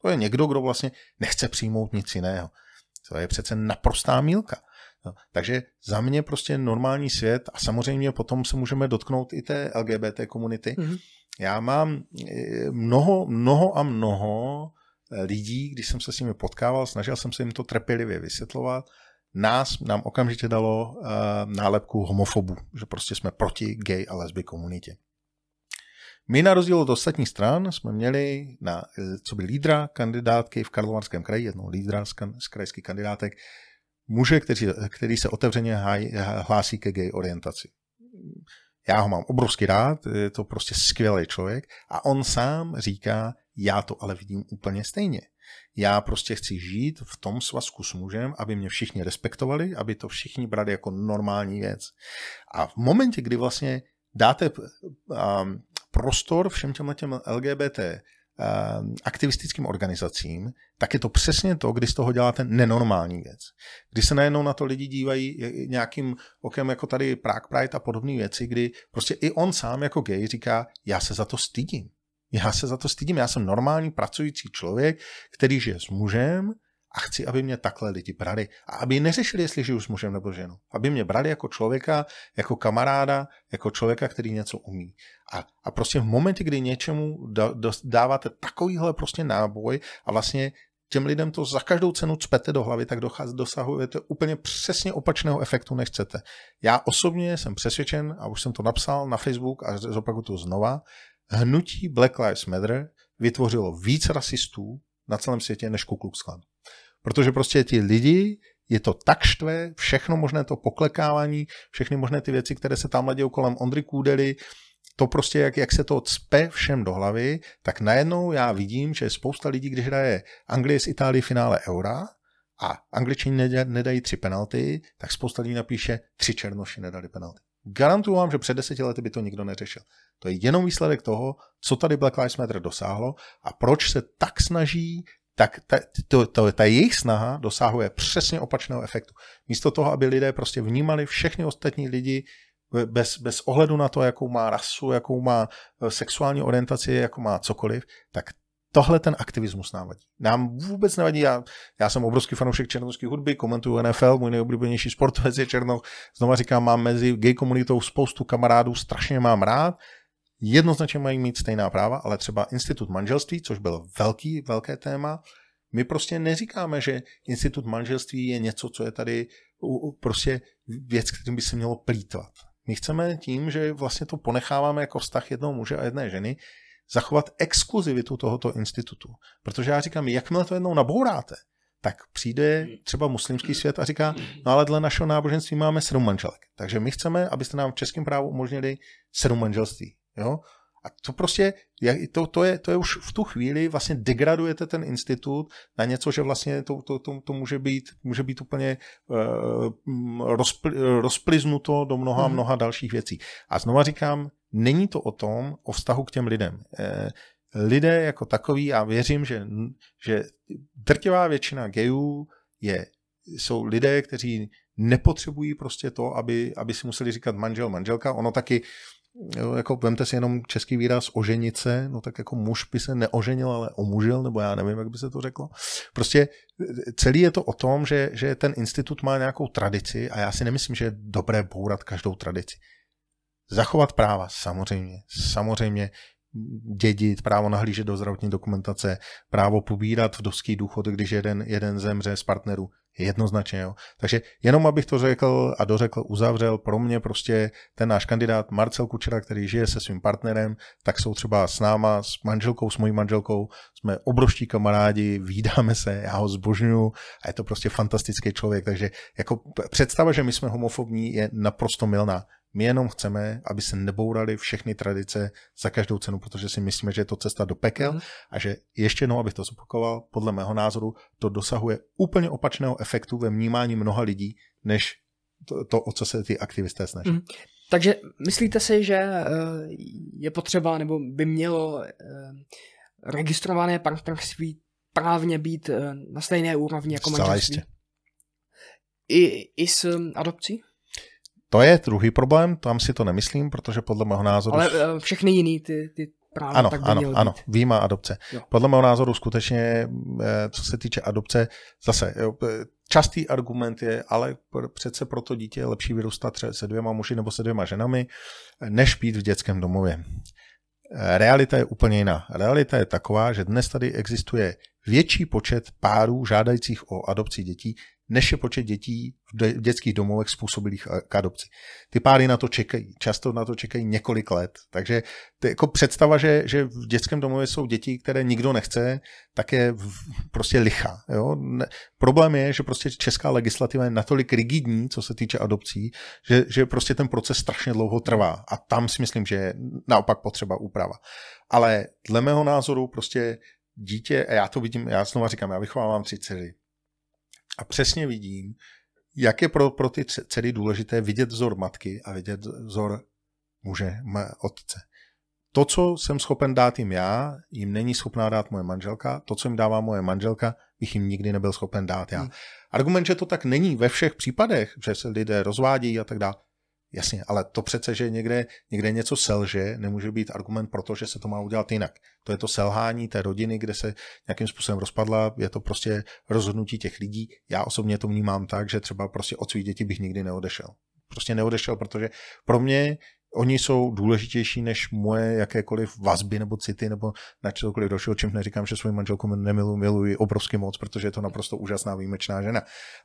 To je někdo, kdo vlastně nechce přijmout nic jiného. To je přece naprostá mílka. No, takže za mě prostě normální svět a samozřejmě potom se můžeme dotknout i té LGBT komunity. Mm-hmm. Já mám eh, mnoho, mnoho a mnoho eh, lidí, když jsem se s nimi potkával, snažil jsem se jim to trpělivě vysvětlovat, nás, nám okamžitě dalo uh, nálepku homofobu, že prostě jsme proti gay a lesby komunitě. My na rozdíl od ostatních stran jsme měli na, co by lídra kandidátky v Karlovarském kraji, jednou lídra z, kan, z krajských kandidátek, muže, který, který se otevřeně háj, hlásí ke gay orientaci. Já ho mám obrovský rád, je to prostě skvělý člověk a on sám říká, já to ale vidím úplně stejně. Já prostě chci žít v tom svazku s mužem, aby mě všichni respektovali, aby to všichni brali jako normální věc. A v momentě, kdy vlastně dáte um, prostor všem těm LGBT aktivistickým organizacím, tak je to přesně to, kdy z toho děláte nenormální věc. Kdy se najednou na to lidi dívají nějakým okem jako tady Prague Pride a podobné věci, kdy prostě i on sám jako gay říká, já se za to stydím. Já se za to stydím, já jsem normální pracující člověk, který žije s mužem a chci, aby mě takhle lidi brali. A aby neřešili, jestli žiju s mužem nebo ženou. Aby mě brali jako člověka, jako kamaráda, jako člověka, který něco umí. A, a prostě v momentě, kdy něčemu dáváte takovýhle prostě náboj a vlastně těm lidem to za každou cenu cpete do hlavy, tak dosahujete úplně přesně opačného efektu, než chcete. Já osobně jsem přesvědčen, a už jsem to napsal na Facebook a zopakuju to znova, hnutí Black Lives Matter vytvořilo víc rasistů na celém světě než Ku Klux Klan. Protože prostě ti lidi, je to tak štve, všechno možné to poklekávání, všechny možné ty věci, které se tam dějí kolem Ondry Kůdely, to prostě, jak, jak se to cpe všem do hlavy, tak najednou já vidím, že spousta lidí, když hraje Anglie s Itálií finále Eura a Angličani nedají tři penalty, tak spousta lidí napíše, tři černoši nedali penalty. Garantuju vám, že před deseti lety by to nikdo neřešil. To je jenom výsledek toho, co tady Black Lives Matter dosáhlo a proč se tak snaží tak ta, to, to, ta jejich snaha dosahuje přesně opačného efektu. Místo toho, aby lidé prostě vnímali všechny ostatní lidi bez, bez ohledu na to, jakou má rasu, jakou má eh, sexuální orientaci, jakou má cokoliv, tak tohle ten aktivismus nám vadí. Nám vůbec nevadí, já, já jsem obrovský fanoušek černovské hudby, komentuju NFL, můj nejoblíbenější sportovec je Černoch. Znova říkám, mám mezi gay komunitou spoustu kamarádů, strašně mám rád, jednoznačně mají mít stejná práva, ale třeba institut manželství, což byl velký, velké téma, my prostě neříkáme, že institut manželství je něco, co je tady prostě věc, kterým by se mělo plítvat. My chceme tím, že vlastně to ponecháváme jako vztah jednoho muže a jedné ženy, zachovat exkluzivitu tohoto institutu. Protože já říkám, jakmile to jednou nabouráte, tak přijde třeba muslimský svět a říká, no ale dle našeho náboženství máme sedm manželek. Takže my chceme, abyste nám v českém právu umožnili sedm manželství. Jo? A to prostě, to, to, je, to je už v tu chvíli vlastně degradujete ten institut na něco, že vlastně to, to, to, to může, být, může být úplně uh, rozpl, rozpliznuto do mnoha, hmm. mnoha dalších věcí. A znova říkám, není to o tom, o vztahu k těm lidem. Eh, lidé jako takový, já věřím, že, že drtivá většina gejů je, jsou lidé, kteří nepotřebují prostě to, aby, aby si museli říkat manžel, manželka. Ono taky jako vemte si jenom český výraz oženice, no tak jako muž by se neoženil, ale omužil, nebo já nevím, jak by se to řeklo. Prostě celý je to o tom, že, že ten institut má nějakou tradici a já si nemyslím, že je dobré bourat každou tradici. Zachovat práva, samozřejmě, samozřejmě dědit, právo nahlížet do zdravotní dokumentace, právo pobírat vdovský důchod, když jeden, jeden zemře z partnerů. Jednoznačně, jo. Takže jenom abych to řekl a dořekl, uzavřel, pro mě prostě ten náš kandidát Marcel Kučera, který žije se svým partnerem, tak jsou třeba s náma, s manželkou, s mojí manželkou, jsme obrovští kamarádi, výdáme se, já ho zbožňuju a je to prostě fantastický člověk, takže jako představa, že my jsme homofobní, je naprosto milná. My jenom chceme, aby se nebouraly všechny tradice za každou cenu, protože si myslíme, že je to cesta do pekel mm. a že ještě jednou, abych to zopakoval, podle mého názoru to dosahuje úplně opačného efektu ve vnímání mnoha lidí, než to, to o co se ty aktivisté snaží. Mm. Takže myslíte si, že eh, je potřeba nebo by mělo eh, registrované partnerství právně být eh, na stejné úrovni jako manželství? I, I s adopcí? To je druhý problém, tam si to nemyslím, protože podle mého názoru... Ale uh, všechny jiný ty, ty práva ano, tak by ano, ano, výjima adopce. Jo. Podle mého názoru skutečně, eh, co se týče adopce, zase eh, častý argument je, ale přece pro to dítě je lepší vyrůstat se dvěma muži nebo se dvěma ženami, než pít v dětském domově. realita je úplně jiná. Realita je taková, že dnes tady existuje větší počet párů žádajících o adopci dětí, než je počet dětí v dětských domovech způsobilých k adopci. Ty páry na to čekají, často na to čekají několik let. Takže to jako představa, že, že v dětském domově jsou děti, které nikdo nechce, tak je prostě licha. Jo? Ne, problém je, že prostě česká legislativa je natolik rigidní, co se týče adopcí, že, že prostě ten proces strašně dlouho trvá. A tam si myslím, že je naopak potřeba úprava. Ale dle mého názoru prostě dítě, a já to vidím, já znovu říkám, já vychovávám tři dcery a přesně vidím, jak je pro, pro ty dcery důležité vidět vzor matky a vidět vzor muže, otce. To, co jsem schopen dát jim já, jim není schopná dát moje manželka. To, co jim dává moje manželka, bych jim nikdy nebyl schopen dát já. Hmm. Argument, že to tak není ve všech případech, že se lidé rozvádí a tak dále, Jasně, ale to přece, že někde, někde něco selže, nemůže být argument pro to, že se to má udělat jinak. To je to selhání té rodiny, kde se nějakým způsobem rozpadla, je to prostě rozhodnutí těch lidí. Já osobně to vnímám tak, že třeba prostě od svých dětí bych nikdy neodešel. Prostě neodešel, protože pro mě oni jsou důležitější než moje jakékoliv vazby nebo city nebo na cokoliv dalšího, čím neříkám, že svou manželku nemiluji, miluji obrovský moc, protože je to naprosto úžasná výjimečná žena.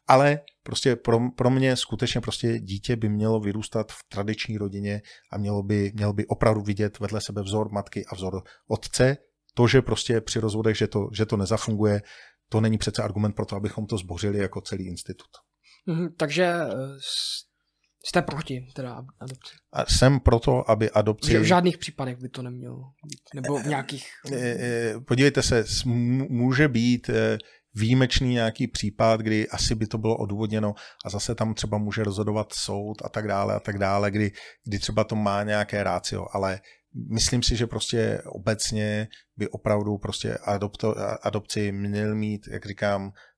Ale prostě pro, pro mě skutečně prostě dítě by mělo vyrůstat v tradiční rodině a mělo by, mělo by opravdu vidět vedle sebe vzor matky a vzor otce. To, že prostě při rozvodech, že to, že to nezafunguje, to není přece argument pro to, abychom to zbořili jako celý institut. Mm, takže eh, Jste proti teda adopci? A jsem proto, aby adopci... V žádných případech by to nemělo být, nebo v nějakých... Eh, eh, podívejte se, může být eh, výjimečný nějaký případ, kdy asi by to bylo odůvodněno a zase tam třeba může rozhodovat soud a tak dále a tak dále, kdy, kdy třeba to má nějaké rácio, ale myslím si, že prostě obecně by opravdu prostě adopto, adopci měl mít, jak říkám, Eh,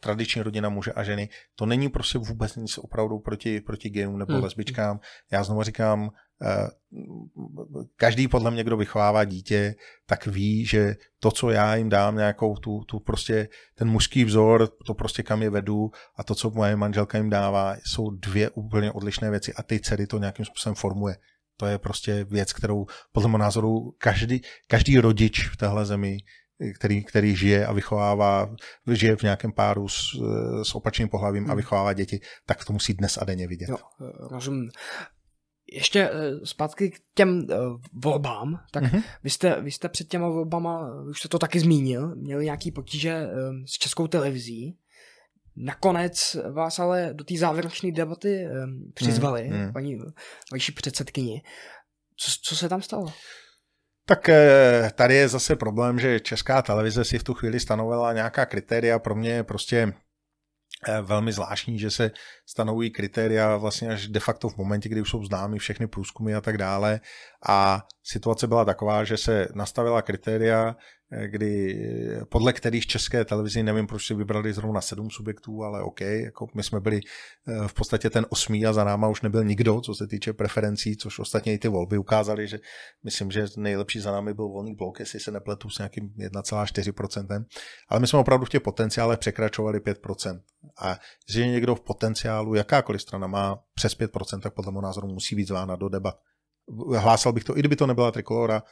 tradiční rodina muže a ženy, to není prostě vůbec nic opravdu proti, proti gayům nebo hmm. lesbičkám. Já znovu říkám, eh, každý podle mě, kdo vychovává dítě, tak ví, že to, co já jim dám, nějakou tu, tu prostě ten mužský vzor, to prostě kam je vedu a to, co moje manželka jim dává, jsou dvě úplně odlišné věci a ty dcery to nějakým způsobem formuje. To je prostě věc, kterou podle mého názoru každý, každý rodič v téhle zemi který, který žije a vychovává, žije v nějakém páru s, s opačným pohlavím hmm. a vychovává děti, tak to musí dnes a denně vidět. Jo, rozumím. Ještě eh, zpátky k těm uh, volbám, tak mm-hmm. vy, jste, vy jste před těma volbama, už jste to taky zmínil, měli nějaký potíže s českou televizí. Nakonec vás ale do té závěrečné debaty přizvali, mm, mm. paní vaší předsedkyni. Co, co se tam stalo? Tak eh, tady je zase problém, že česká televize si v tu chvíli stanovila nějaká kritéria. Pro mě je prostě eh, velmi zvláštní, že se stanovují kritéria vlastně až de facto v momentě, kdy už jsou známy všechny průzkumy a tak dále. A situace byla taková, že se nastavila kritéria, kdy eh, podle kterých české televizi, nevím, proč si vybrali zrovna sedm subjektů, ale OK, jako my jsme byli eh, v podstatě ten osmý a za náma už nebyl nikdo, co se týče preferencí, což ostatně i ty volby ukázaly, že myslím, že nejlepší za námi byl volný blok, jestli se nepletu s nějakým 1,4%, ale my jsme opravdu v těch potenciálech překračovali 5%. A že někdo v potenciálu, jakákoliv strana má přes 5%, tak podle mého názoru musí být zvána do debat. Hlásal bych to, i kdyby to nebyla trikolora,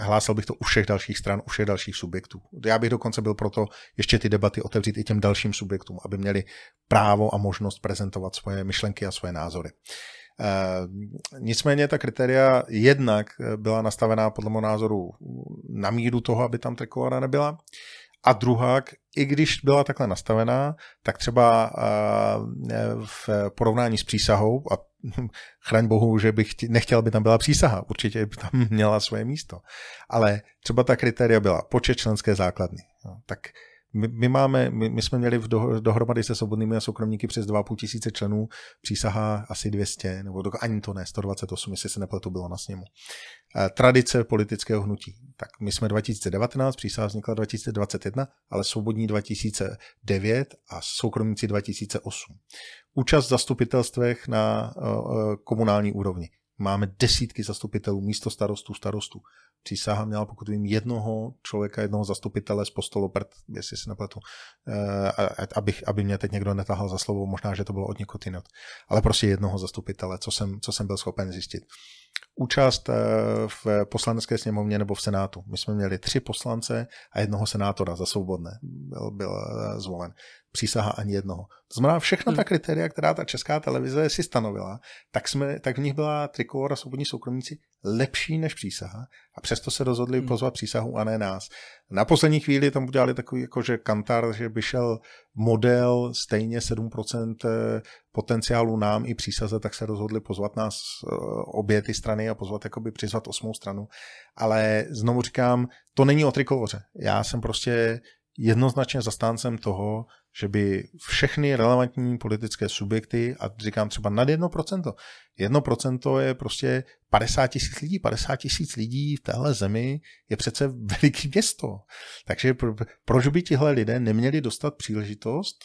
Hlásal bych to u všech dalších stran, u všech dalších subjektů. Já bych dokonce byl proto ještě ty debaty otevřít i těm dalším subjektům, aby měli právo a možnost prezentovat svoje myšlenky a svoje názory. E, nicméně ta kritéria jednak byla nastavená podle mého názoru na míru toho, aby tam trikolora nebyla. A druhá, i když byla takhle nastavená, tak třeba v porovnání s přísahou, a chraň bohu, že bych nechtěl, aby tam byla přísaha, určitě by tam měla svoje místo, ale třeba ta kritéria byla počet členské základny. Tak my, my máme, my, my jsme měli v do, dohromady se svobodnými a soukromníky přes 2,5 tisíce členů, přísaha asi 200, nebo do, ani to ne, 128, jestli se nepletu, bylo na sněmu. E, tradice politického hnutí. Tak my jsme 2019, přísaha vznikla 2021, ale svobodní 2009 a soukromníci 2008. Účast v zastupitelstvech na uh, komunální úrovni. Máme desítky zastupitelů, místo starostů, starostů. Přísaha měla, pokud vím, jednoho člověka, jednoho zastupitele z postoloprt, jestli se nepletu, uh, abych, aby mě teď někdo netahal za slovo, možná, že to bylo od někoho jinot. Ale prostě jednoho zastupitele, co jsem, co jsem byl schopen zjistit. účast eh, v poslanecké sněmovně nebo v Senátu. My jsme měli tři poslance a jednoho senátora za svobodné. Byl, byl eh, zvolen. Přísaha ani jednoho. To znamená, všechna ta hmm. kritéria, která ta česká televize si stanovila, tak, jsme, tak v nich byla Trikolor a svobodní soukromníci lepší než přísaha a přesto se rozhodli hmm. pozvat přísahu a ne nás. Na poslední chvíli tam udělali takový jako, že kantar, že by šel model stejně 7% eh, potenciálu nám i přísaze, tak se rozhodli pozvat nás eh, obě ty strany a pozvat jakoby přizvat osmou stranu. Ale znovu říkám, to není o trikoloře. Já jsem prostě jednoznačně zastáncem toho, že by všechny relevantní politické subjekty, a říkám třeba nad 1%, 1% je prostě 50 tisíc lidí, 50 tisíc lidí v téhle zemi je přece veliký město. Takže proč by tihle lidé neměli dostat příležitost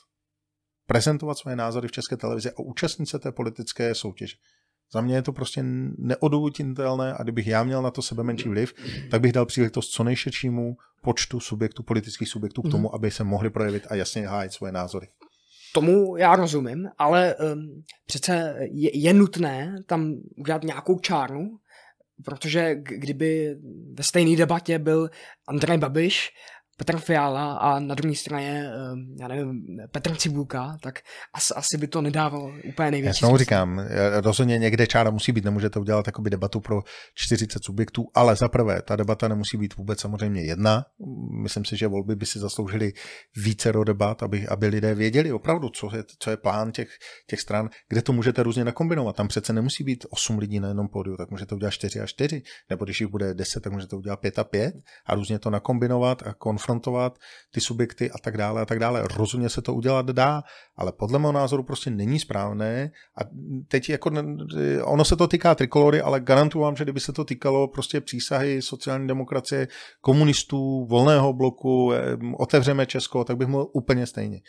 prezentovat svoje názory v české televizi a účastnit se té politické soutěže? Za mě je to prostě neodůvodnitelné a kdybych já měl na to sebe menší vliv, tak bych dal příležitost co nejširšímu počtu subjektů, politických subjektů k tomu, mm. aby se mohli projevit a jasně hájit svoje názory. Tomu já rozumím, ale um, přece je, je nutné tam udělat nějakou čáru, protože kdyby ve stejné debatě byl Andrej Babiš Petr Fiala a na druhé straně, ehm, já nevím, Petr Cibulka, tak asi, asi by to nedávalo úplně největší. Já znovu říkám, rozhodně někde čára musí být, nemůžete udělat takoby debatu pro 40 subjektů, ale za prvé, ta debata nemusí být vůbec samozřejmě jedna. Myslím si, že volby by si zasloužily více do debat, aby, aby lidé věděli opravdu, co je, co je plán těch, těch stran, kde to můžete různě nakombinovat. Tam přece nemusí být 8 lidí na jednom pódiu, tak můžete udělat 4 a 4, nebo když jich bude 10, tak můžete udělat 5 a 5 a různě to nakombinovat a konf konfrontovat ty subjekty a tak dále a tak dále. Rozhodně se to udělat dá, ale podle mého názoru prostě není správné a teď jako ono se to týká trikolory, ale garantuju vám, že kdyby se to týkalo prostě přísahy sociální demokracie, komunistů, volného bloku, otevřeme Česko, tak bych mluvil úplně stejně.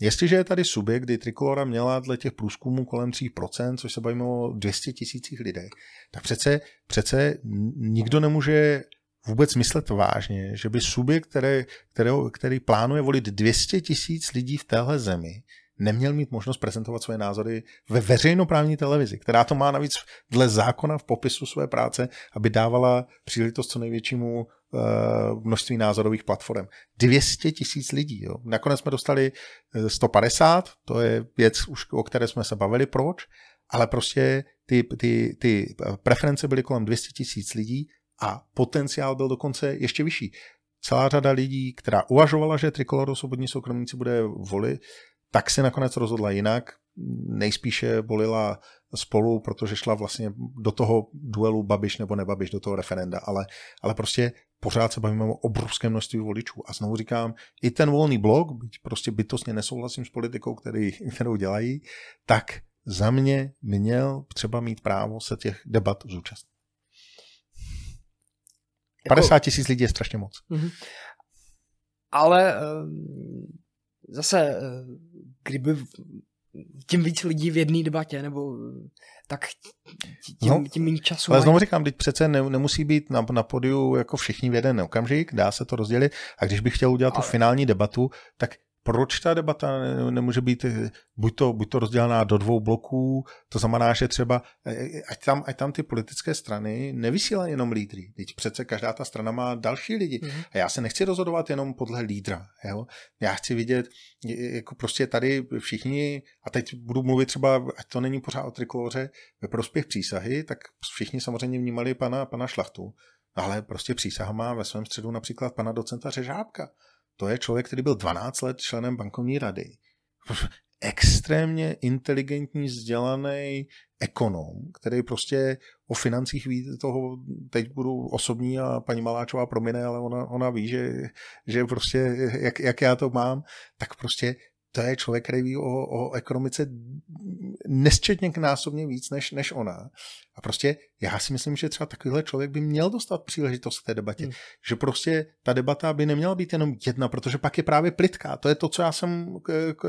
Jestliže je tady subjekt, kdy Trikolora měla dle těch průzkumů kolem 3%, což se bavíme o 200 tisících lidé, tak přece, přece nikdo nemůže vůbec myslet vážně, že by subjekt, který, který, který plánuje volit 200 tisíc lidí v téhle zemi, neměl mít možnost prezentovat své názory ve veřejnoprávní televizi, která to má navíc dle zákona v popisu své práce, aby dávala příležitost co největšímu uh, množství názorových platform. 200 tisíc lidí. Jo. Nakonec jsme dostali 150, eh, to je věc, už, o které jsme se bavili, proč, ale prostě ty, ty, ty preference byly kolem 200 tisíc lidí a potenciál byl dokonce ještě vyšší. Celá řada lidí, která uvažovala, že Trikolor svobodní soukromníci bude volit, tak se nakonec rozhodla jinak. Nejspíše volila spolu, protože šla vlastně do toho duelu Babiš nebo nebabiš, do toho referenda, ale, ale prostě pořád se bavíme o obrovském množství voličů. A znovu říkám, i ten volný blok, byť prostě bytostně nesouhlasím s politikou, který, kterou dělají, tak za mě měl třeba mít právo se těch debat zúčastnit. 50 jako- tisíc lidí je strašně moc. Mm-hmm. Ale uh, zase, uh, kdyby tím víc lidí v jedné debatě, nebo tak tím, no, tím méně času. Ale znovu říkám, teď přece ne, nemusí být na, na podiu jako všichni v jeden okamžik, dá se to rozdělit a když bych chtěl udělat ale... tu finální debatu, tak proč ta debata nemůže být buď to, buď to rozdělená do dvou bloků, to znamená, že třeba, eh, eh, ať tam, ať tam ty politické strany nevysílají jenom lídry, teď přece každá ta strana má další lidi mm-hmm. a já se nechci rozhodovat jenom podle lídra, jo? já chci vidět, jako prostě tady všichni, a teď budu mluvit třeba, ať to není pořád o trikoloře, ve prospěch přísahy, tak všichni samozřejmě vnímali pana, pana Šlachtu, ale prostě přísaha má ve svém středu například pana docenta Řežábka, to je člověk, který byl 12 let členem bankovní rady. Extrémně inteligentní, vzdělaný ekonom, který prostě o financích ví toho, teď budu osobní a paní Maláčová promine, ale ona, ona ví, že, že prostě jak, jak já to mám, tak prostě to je člověk, který ví o, o ekonomice nesčetně násobně víc než, než ona. A prostě já si myslím, že třeba takovýhle člověk by měl dostat příležitost k té debatě. Hmm. Že prostě ta debata by neměla být jenom jedna, protože pak je právě plitká. To je to, co já jsem k, k,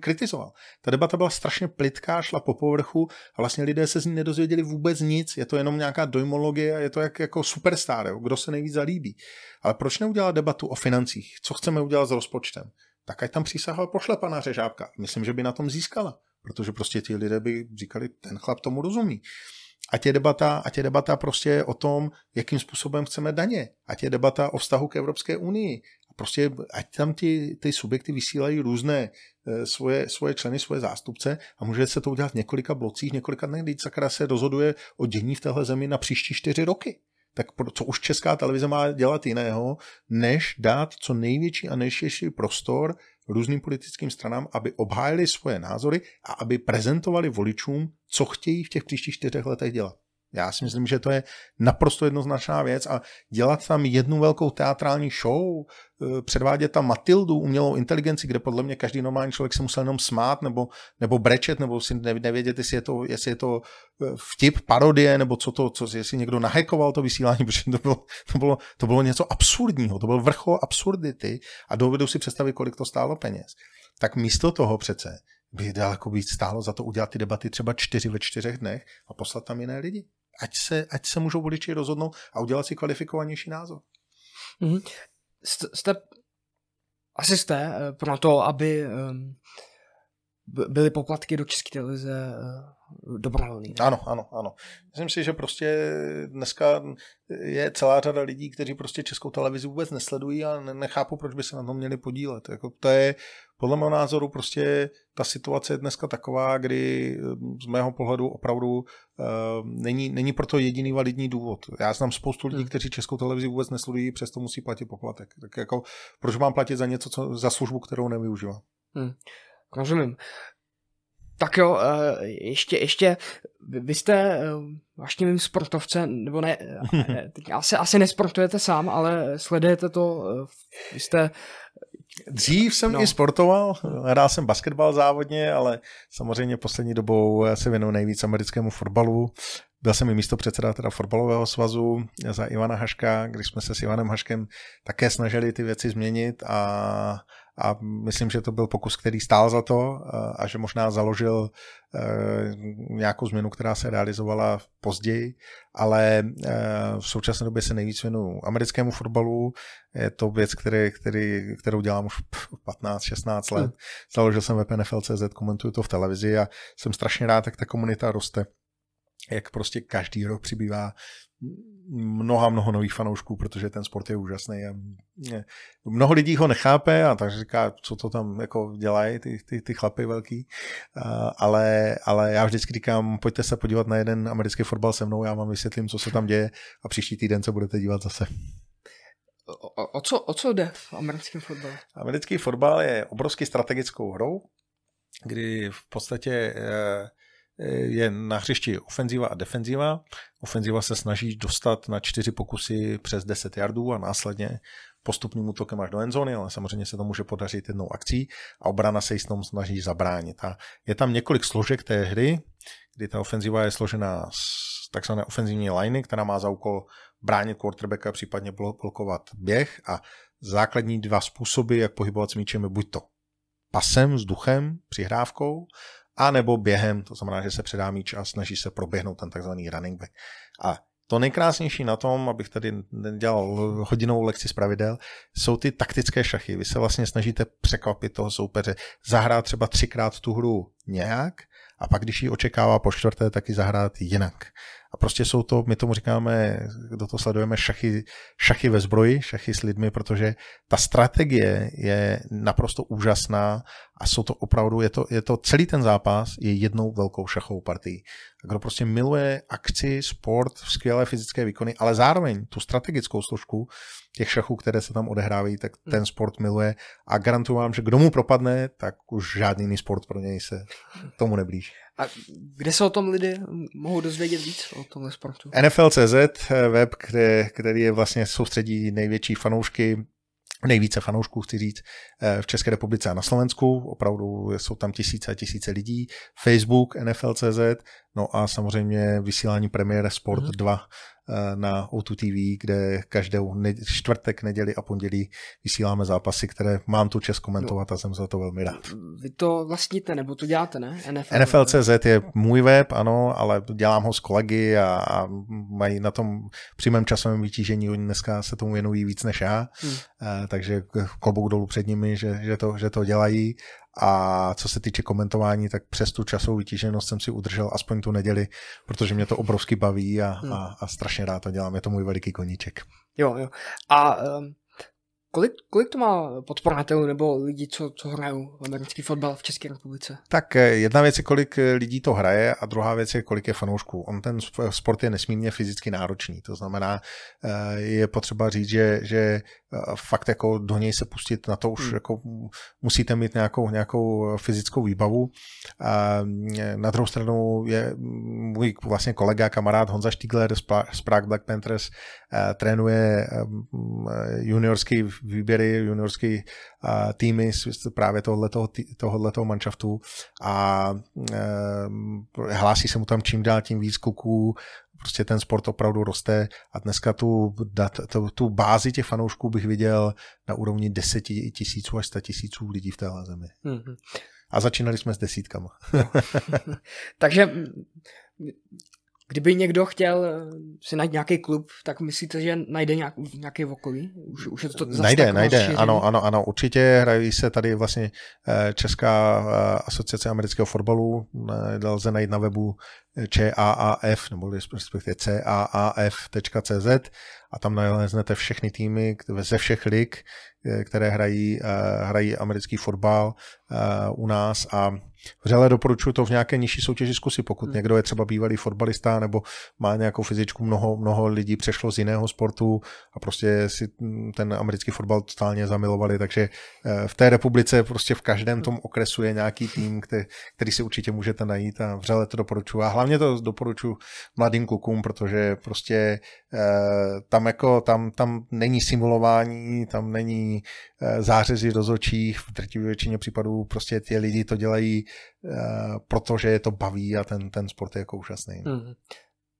kritizoval. Ta debata byla strašně plitká, šla po povrchu a vlastně lidé se z ní nedozvěděli vůbec nic. Je to jenom nějaká dojmologie a je to jak, jako superstar, jo? kdo se nejvíc zalíbí. Ale proč neudělat debatu o financích? Co chceme udělat s rozpočtem? Tak ať tam přísahal pošle pana Řežábka. Myslím, že by na tom získala, protože prostě ti lidé by říkali, ten chlap tomu rozumí. ať je debata, ať je debata prostě o tom, jakým způsobem chceme daně, ať je debata o vztahu k Evropské unii. Prostě ať tam ty, ty subjekty vysílají různé e, svoje, svoje členy, svoje zástupce a může se to udělat v několika blocích, několika dnech, když se rozhoduje o dění v téhle zemi na příští čtyři roky tak co už česká televize má dělat jiného, než dát co největší a nejširší prostor různým politickým stranám, aby obhájili svoje názory a aby prezentovali voličům, co chtějí v těch příštích čtyřech letech dělat. Já si myslím, že to je naprosto jednoznačná věc a dělat tam jednu velkou teatrální show, eh, předvádět tam Matildu, umělou inteligenci, kde podle mě každý normální člověk se musel jenom smát nebo, nebo brečet, nebo si nevědět, jestli je to, jestli je to eh, vtip, parodie, nebo co to, co, jestli někdo nahekoval to vysílání, protože to bylo, to bylo, to bylo něco absurdního, to byl vrchol absurdity a dovedu si představit, kolik to stálo peněz. Tak místo toho přece by daleko víc stálo za to udělat ty debaty třeba čtyři ve čtyřech dnech a poslat tam jiné lidi ať se, ať se můžou voliči rozhodnout a udělat si kvalifikovanější názor. Mm-hmm. Jste, asi jste eh, pro to, aby ehm, byly poplatky do České televize eh, dobrovolný. Ano, ano, ano. Myslím si, že prostě dneska je celá řada lidí, kteří prostě českou televizi vůbec nesledují a nechápu, proč by se na tom měli podílet. Jako to je podle mého názoru prostě ta situace je dneska taková, kdy eh, z mého pohledu opravdu uh, není, není proto jediný validní důvod. Já znám spoustu lidí, hmm. kteří českou televizi vůbec nesledují, přesto musí platit poplatek. Tak jako, proč mám platit za něco, co, za službu, kterou nevyužívám? Hmm. Rozumím. Tak jo, eh, ještě, ještě, vy jste vlastně mým sportovcem, nebo ne, asi, asi nesportujete sám, ale sledujete to, vy jste Dřív jsem no. i sportoval, hrál jsem basketbal závodně, ale samozřejmě poslední dobou se věnuju nejvíc americkému fotbalu. Byl jsem i místo předseda teda fotbalového svazu za Ivana Haška, když jsme se s Ivanem Haškem také snažili ty věci změnit a a myslím, že to byl pokus, který stál za to a že možná založil eh, nějakou změnu, která se realizovala později, ale eh, v současné době se nejvíc věnu americkému fotbalu. Je to věc, který, který, kterou dělám už 15-16 let. Hmm. Založil jsem web NFL.cz, komentuju to v televizi a jsem strašně rád, jak ta komunita roste jak prostě každý rok přibývá mnoha, mnoho nových fanoušků, protože ten sport je úžasný. A mnoho lidí ho nechápe a takže říká, co to tam jako dělají ty, ty, ty chlapy velký. Ale, ale já vždycky říkám, pojďte se podívat na jeden americký fotbal se mnou, já vám vysvětlím, co se tam děje a příští týden se budete dívat zase. O, o, co, o co jde v americkém fotbalu? Americký fotbal je obrovsky strategickou hrou, kdy v podstatě eh, je na hřišti ofenzíva a defenzíva. Ofenzíva se snaží dostat na čtyři pokusy přes 10 yardů a následně postupným útokem až do endzóny, ale samozřejmě se to může podařit jednou akcí a obrana se jistou snaží zabránit. A je tam několik složek té hry, kdy ta ofenzíva je složena z takzvané ofenzivní liney, která má za úkol bránit quarterbacka, případně blokovat běh a základní dva způsoby, jak pohybovat s míčem, je buď to pasem, vzduchem, přihrávkou, a nebo během, to znamená, že se předá míč a snaží se proběhnout ten takzvaný running back. A to nejkrásnější na tom, abych tady nedělal hodinovou lekci z pravidel, jsou ty taktické šachy. Vy se vlastně snažíte překvapit toho soupeře, zahrát třeba třikrát tu hru nějak a pak, když ji očekává po čtvrté, taky zahrát jinak. A prostě jsou to, my tomu říkáme, kdo to sledujeme, šachy, šachy ve zbroji, šachy s lidmi, protože ta strategie je naprosto úžasná a jsou to opravdu, je to, je to celý ten zápas je jednou velkou šachovou partií. A kdo prostě miluje akci, sport, skvělé fyzické výkony, ale zároveň tu strategickou složku těch šachů, které se tam odehrávají, tak hmm. ten sport miluje a garantuju vám, že kdo mu propadne, tak už žádný jiný sport pro něj se tomu neblíží. A kde se o tom lidé mohou dozvědět víc o tomhle sportu? NFL.cz, web, kde, který je vlastně soustředí největší fanoušky nejvíce fanoušků, chci říct, eh, v České republice a na Slovensku. Opravdu jsou tam tisíce a tisíce lidí. Facebook, NFL.cz, no a samozřejmě vysílání premiér Sport mm-hmm. 2 Eh, na O2 TV, kde každou ne- čtvrtek, neděli a pondělí vysíláme zápasy, které mám tu čest komentovat a jsem za to velmi rád. Vy to vlastníte, nebo to děláte, ne? NFL. NFL.cz je můj web, ano, ale dělám ho s kolegy a, a mají na tom přímém časovém vytížení, oni dneska se tomu věnují víc než já, hmm. takže klobouk dolů před nimi, že, že, to, že to dělají a co se týče komentování, tak přes tu časovou vytíženost jsem si udržel aspoň tu neděli, protože mě to obrovsky baví a, hmm. a, a strašně rád to dělám. Je to můj veliký koníček. Jo, jo. A um, Kolik, kolik to má podporovatelů nebo lidí, co, co hrajou americký fotbal v České republice? Tak eh, jedna věc je, kolik eh, lidí to hraje a druhá věc je, kolik je fanoušků. On ten sport je nesmírně fyzicky náročný, to znamená, eh, je potřeba říct, že, že fakt jako do něj se pustit, na to už hmm. jako musíte mít nějakou, nějakou fyzickou výbavu. A na druhou stranu je můj vlastně kolega, kamarád Honza Stigler z Prague Black Panthers, trénuje juniorský výběry, juniorský týmy právě tohoto, tohoto manšaftu a hlásí se mu tam čím dál tím víc kluků, prostě ten sport opravdu roste a dneska tu, dat, tu, tu bázi těch fanoušků bych viděl na úrovni deseti tisíců až sta tisíců lidí v téhle zemi. Mm-hmm. A začínali jsme s desítkama. Takže Kdyby někdo chtěl eh, si najít nějaký klub, tak myslíte, že najde nějak, nějaký okolí? Už, už je to najde, najde, rozšířený? ano, ano, ano, určitě. Hrají se tady vlastně eh, Česká eh, asociace amerického fotbalu, lze najít na webu CAAF, nebo respektive caaf.cz a tam naleznete všechny týmy ze všech lig, které hrají, hrají americký fotbal u nás a Vřele doporučuji to v nějaké nižší soutěži zkusit, pokud hmm. někdo je třeba bývalý fotbalista nebo má nějakou fyzičku, mnoho, mnoho lidí přešlo z jiného sportu a prostě si ten americký fotbal totálně zamilovali, takže eh, v té republice prostě v každém tom okresu je nějaký tým, který, který si určitě můžete najít a vřele to doporučuji. A hlavně to doporučuji mladým klukům, protože prostě eh, tam jako, tam, tam není simulování, tam není eh, zářezy očí, v drtivé většině případů prostě ty lidi to dělají Eh, protože je to baví a ten, ten sport je jako úžasný. Mm.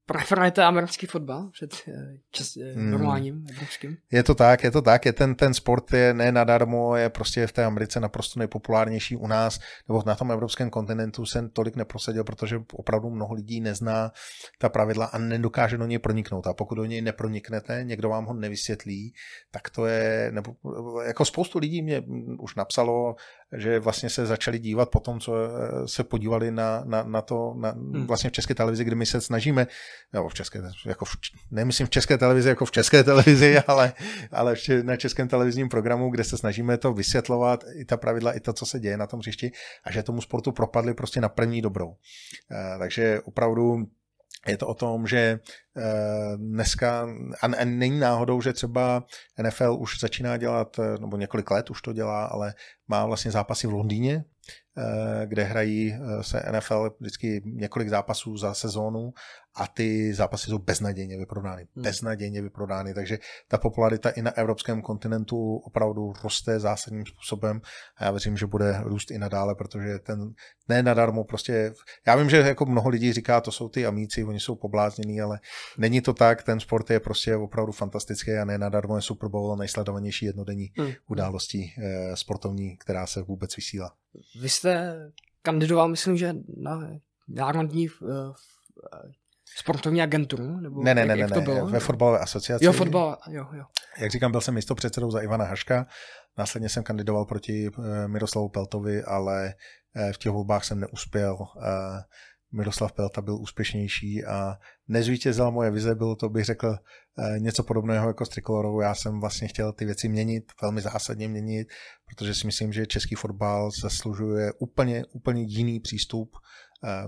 Preferujete americký fotbal před eh, čes, eh, hmm. normálním evropským? Je to tak, je to tak. Je ten, ten sport je ne nadarmo, je prostě v té Americe naprosto nejpopulárnější u nás, nebo na tom evropském kontinentu se tolik neprosadil, protože opravdu mnoho lidí nezná ta pravidla a nedokáže do něj proniknout. A pokud do něj neproniknete, někdo vám ho nevysvětlí, tak to je, nebo jako spoustu lidí mě už napsalo, že vlastně se začali dívat po tom, co se podívali na, na, na to, na, hmm. vlastně v české televizi, kdy my se snažíme nebo v české, jako v, nemyslím v české televizi jako v české televizi, ale, ale na českém televizním programu, kde se snažíme to vysvětlovat, i ta pravidla, i to, co se děje na tom hřišti a že tomu sportu propadli prostě na první dobrou. Eh, takže opravdu je to o tom, že eh, dneska, a není náhodou, že třeba NFL už začíná dělat, eh, nebo několik let už to dělá, ale má vlastně zápasy v Londýně, kde hrají se NFL vždycky několik zápasů za sezónu a ty zápasy jsou beznadějně vyprodány. Hmm. Beznadějně vyprodány, takže ta popularita i na evropském kontinentu opravdu roste zásadním způsobem a já věřím, že bude růst i nadále, protože ten ne nadarmo prostě, já vím, že jako mnoho lidí říká, to jsou ty amíci, oni jsou pobláznění, ale není to tak, ten sport je prostě opravdu fantastický a ne nadarmo je Super Bowl nejsledovanější jednodenní hmm. událostí eh, sportovní, která se vůbec vysílá. Vy jste kandidoval, myslím, že na národní eh, sportovní agenturu? Nebo ne, ne, jak, ne, jak to ne, bylo? ve fotbalové asociaci. Jo, fotbal, jo, jo. Jak říkám, byl jsem místo předsedou za Ivana Haška, následně jsem kandidoval proti eh, Miroslavu Peltovi, ale eh, v těch volbách jsem neuspěl. Eh, Miroslav Pelta byl úspěšnější a nezvítězila moje vize, bylo to, bych řekl, něco podobného jako s Trikolorou. Já jsem vlastně chtěl ty věci měnit, velmi zásadně měnit, protože si myslím, že český fotbal zaslužuje úplně, úplně jiný přístup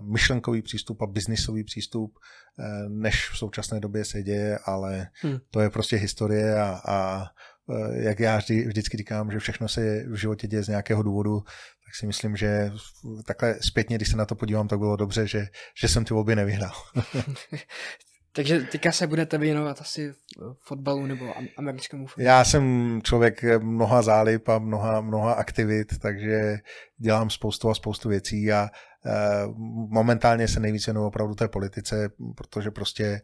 myšlenkový přístup a biznisový přístup, eh, než v současné době se děje, ale hmm. to je prostě historie a, a eh, jak já vždy, vždycky říkám, že všechno se v životě děje z nějakého důvodu, tak si myslím, že takhle zpětně, když se na to podívám, tak bylo dobře, že, že jsem ty volby nevyhrál. Takže teďka se budete věnovat asi fotbalu nebo americkému fotbalu? Já jsem člověk mnoha zálib a mnoha, mnoha aktivit, takže dělám spoustu a spoustu věcí a, momentálně se nejvíce věnuju opravdu té politice, protože prostě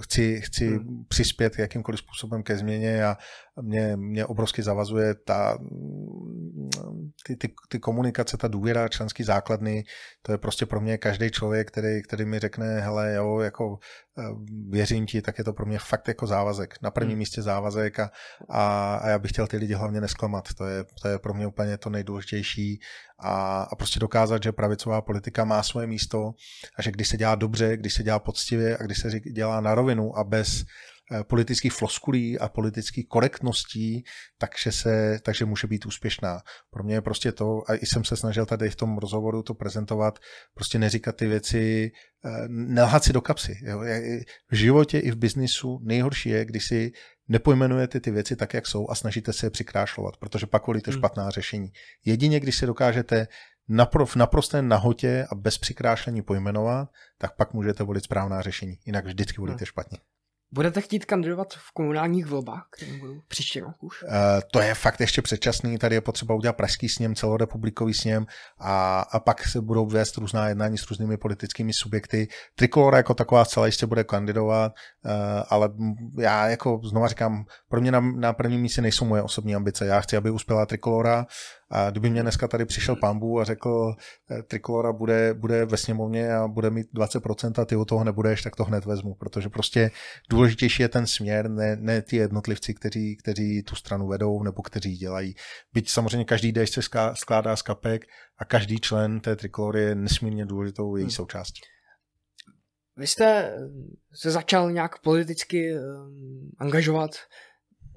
chci, chci hmm. přispět jakýmkoliv způsobem ke změně a mě, mě obrovsky zavazuje ta, ty, ty, ty komunikace, ta důvěra členský základny, to je prostě pro mě každý člověk, který, který mi řekne, hele, jo, jako eh, věřím ti, tak je to pro mě fakt jako závazek. Na prvním hmm. místě závazek a, a, a já bych chtěl ty lidi hlavně nesklamat. To je, to je pro mě úplně to nejdůležitější a, a prostě dokázat, že pravicová politika má svoje místo a že když se dělá dobře, když se dělá poctivě a když se dělá na rovinu a bez Eh, politických floskulí a politických korektností, takže, se, takže může být úspěšná. Pro mě je prostě to, a i jsem se snažil tady v tom rozhovoru to prezentovat, prostě neříkat ty věci, eh, nelhat si do kapsy. Jo. V životě i v biznisu nejhorší je, když si nepojmenujete ty věci tak, jak jsou a snažíte se je přikrášlovat, protože pak volíte hmm. špatná řešení. Jedině, když se dokážete napro, v naprosté nahotě a bez přikrášlení pojmenovat, tak pak můžete volit správná řešení. Jinak vždycky volíte hmm. špatně. Budete chtít kandidovat v komunálních volbách, které budou příští rok už? Uh, to je fakt ještě předčasný, tady je potřeba udělat pražský sněm, celorepublikový sněm a, a pak se budou vést různá jednání s různými politickými subjekty. Trikolora jako taková celá jistě bude kandidovat, uh, ale já jako znova říkám, pro mě na, na prvním místě nejsou moje osobní ambice. Já chci, aby uspěla Trikolora a kdyby mě dneska tady přišel pambu a řekl, eh, Trikolora bude, bude ve sněmovně a bude mít 20% a ty u toho nebudeš, tak to hned vezmu, protože prostě důležitější je ten směr, ne, ne ty jednotlivci, kteří, kteří tu stranu vedou nebo kteří dělají. Byť samozřejmě každý déšť se skládá z kapek a každý člen té Trikolory je nesmírně důležitou její hmm. součástí. Vy jste se začal nějak politicky um,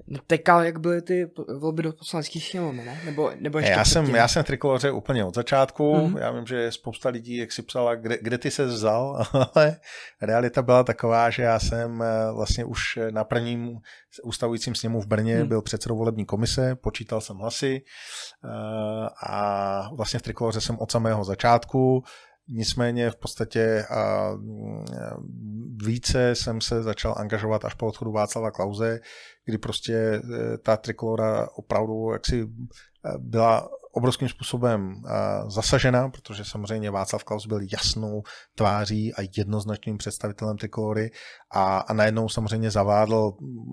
angažovat Teďka, jak byly ty volby do poslaneckých sněmovny, ne? Nebo, nebo ještě já, jsem, já jsem trikoloře úplně od začátku. Mm-hmm. Já vím, že spousta lidí, jak si psala, kde, kde ty se vzal, ale realita byla taková, že já jsem eh, vlastně už na prvním ustavujícím sněmu v Brně mm. byl předsedou volební komise, počítal jsem hlasy eh, a vlastně v trikoloře jsem od samého začátku. Nicméně v podstatě a více jsem se začal angažovat až po odchodu Václava Klauze, kdy prostě e, ta trikolora opravdu jaksi e, byla obrovským způsobem zasažena, protože samozřejmě Václav Klaus byl jasnou tváří a jednoznačným představitelem trikolory a, a najednou samozřejmě zavádl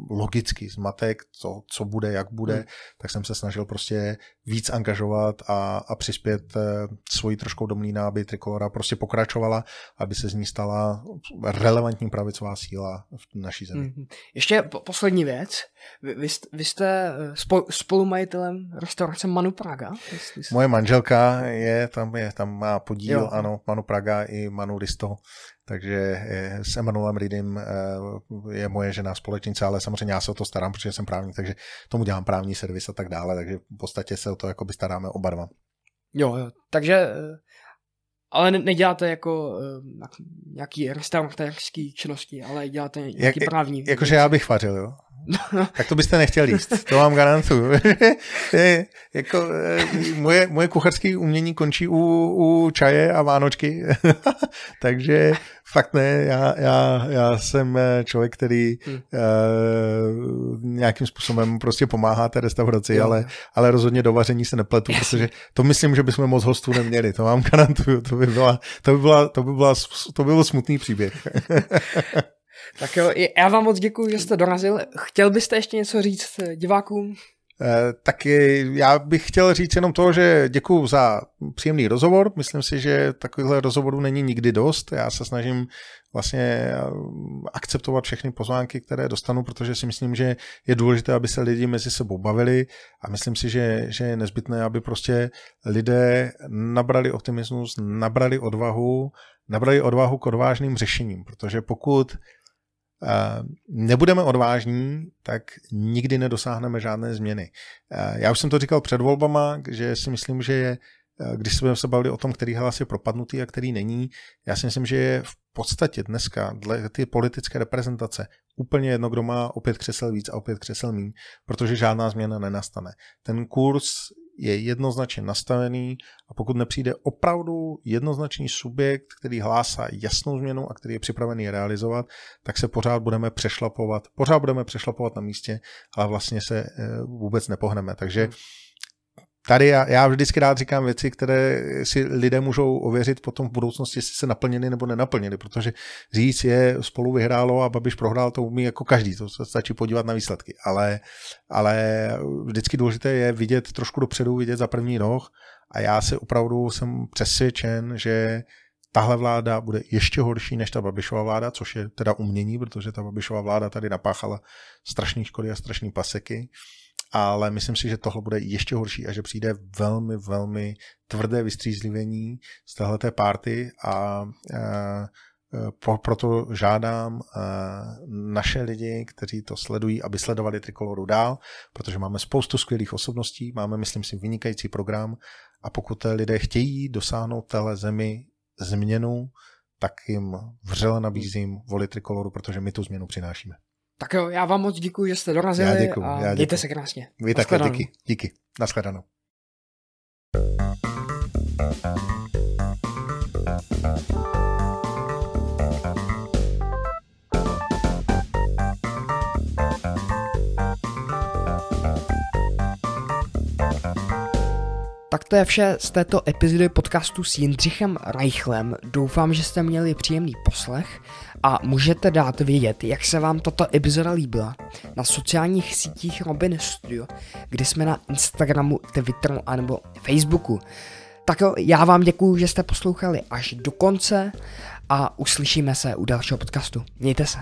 logický zmatek, co, co bude, jak bude, hmm. tak jsem se snažil prostě víc angažovat a, a přispět eh, svojí troškou do mlína, aby Trikolora prostě pokračovala, aby se z ní stala relevantní pravicová síla v naší zemi. Hmm. Ještě po, poslední věc. Vy, vy, vy jste eh, spol, spolumajitelem restaurace Manu Praga? Moje manželka je, tam je, tam má podíl, jo. ano, Manu Praga i Manu Risto takže s Emanuelem Reedem eh, je moje žena společnice, ale samozřejmě já se o to starám, protože jsem právník, takže tomu dělám právní servis a tak dále, takže v podstatě se o to jakoby staráme oba dva. Jo, jo, takže eh, ale neděláte jako nějaký restauratérský činnosti, ale děláte nějaký jak, právní. Jakože já bych vařil, jo? tak to byste nechtěl jíst, to vám garantuju. jako, eh, moje, moje kucharské umění končí u, u čaje a vánočky, takže fakt ne, já, já, já jsem eh, člověk, který hmm. uh, nějakým způsobem prostě pomáhá té restauraci, ale, ale rozhodně do vaření se nepletu, protože to myslím, že bychom moc hostů neměli, to vám garantuju, to by, byla, to by, byla, to by, byla, to by byl smutný příběh. Tak jo, já vám moc děkuji, že jste dorazil. Chtěl byste ještě něco říct divákům? Eh, tak já bych chtěl říct jenom to, že děkuji za příjemný rozhovor. Myslím si, že takovýhle rozhovorů není nikdy dost. Já se snažím vlastně eh, akceptovat všechny pozvánky, které dostanu, protože si myslím, že je důležité, aby se lidi mezi sebou bavili a myslím si, že, že je nezbytné, aby prostě lidé nabrali optimismus, nabrali odvahu, nabrali odvahu k odvážným řešením, protože pokud nebudeme odvážní, tak nikdy nedosáhneme žádné změny. Já už jsem to říkal před volbama, že si myslím, že je, když jsme se bavili o tom, který hlas je propadnutý a který není, já si myslím, že je v podstatě dneska dle ty politické reprezentace úplně jedno, kdo má opět křesel víc a opět křesel míň, protože žádná změna nenastane. Ten kurz je jednoznačně nastavený a pokud nepřijde opravdu jednoznačný subjekt, který hlásá jasnou změnu a který je připravený realizovat, tak se pořád budeme přešlapovat, pořád budeme přešlapovat na místě, ale vlastně se eh, vůbec nepohneme. Takže tady já, já vždycky rád říkám věci, které si lidé můžou ověřit potom v budoucnosti, jestli se naplnili nebo nenaplnili, protože říct je spolu vyhrálo a Babiš prohrál, to umí jako každý, to stačí podívat na výsledky, ale, ale vždycky důležité je vidět trošku dopředu, vidět za první roh a já se opravdu jsem přesvědčen, že tahle vláda bude ještě horší než ta Babišová vláda, což je teda umění, protože ta Babišová vláda tady napáchala strašné škody a strašné paseky ale myslím si, že tohle bude ještě horší a že přijde velmi, velmi tvrdé vystřízlivění z téhleté party a e, e, proto žádám e, naše lidi, kteří to sledují, aby sledovali Trikoloru dál, protože máme spoustu skvělých osobností, máme, myslím si, vynikající program a pokud lidé chtějí dosáhnout téhle zemi změnu, tak jim vřele nabízím volit Trikoloru, protože my tu změnu přinášíme. Tak jo, já vám moc děkuji, že jste dorazili já děkuju, a já děkuju. se krásně. Vy také, díky. Díky. Naschledanou. Tak to je vše z této epizody podcastu s Jindřichem Reichlem. Doufám, že jste měli příjemný poslech a můžete dát vědět, jak se vám tato epizoda líbila na sociálních sítích Robin Studio, kde jsme na Instagramu, Twitteru anebo Facebooku. Tak jo, já vám děkuji, že jste poslouchali až do konce a uslyšíme se u dalšího podcastu. Mějte se.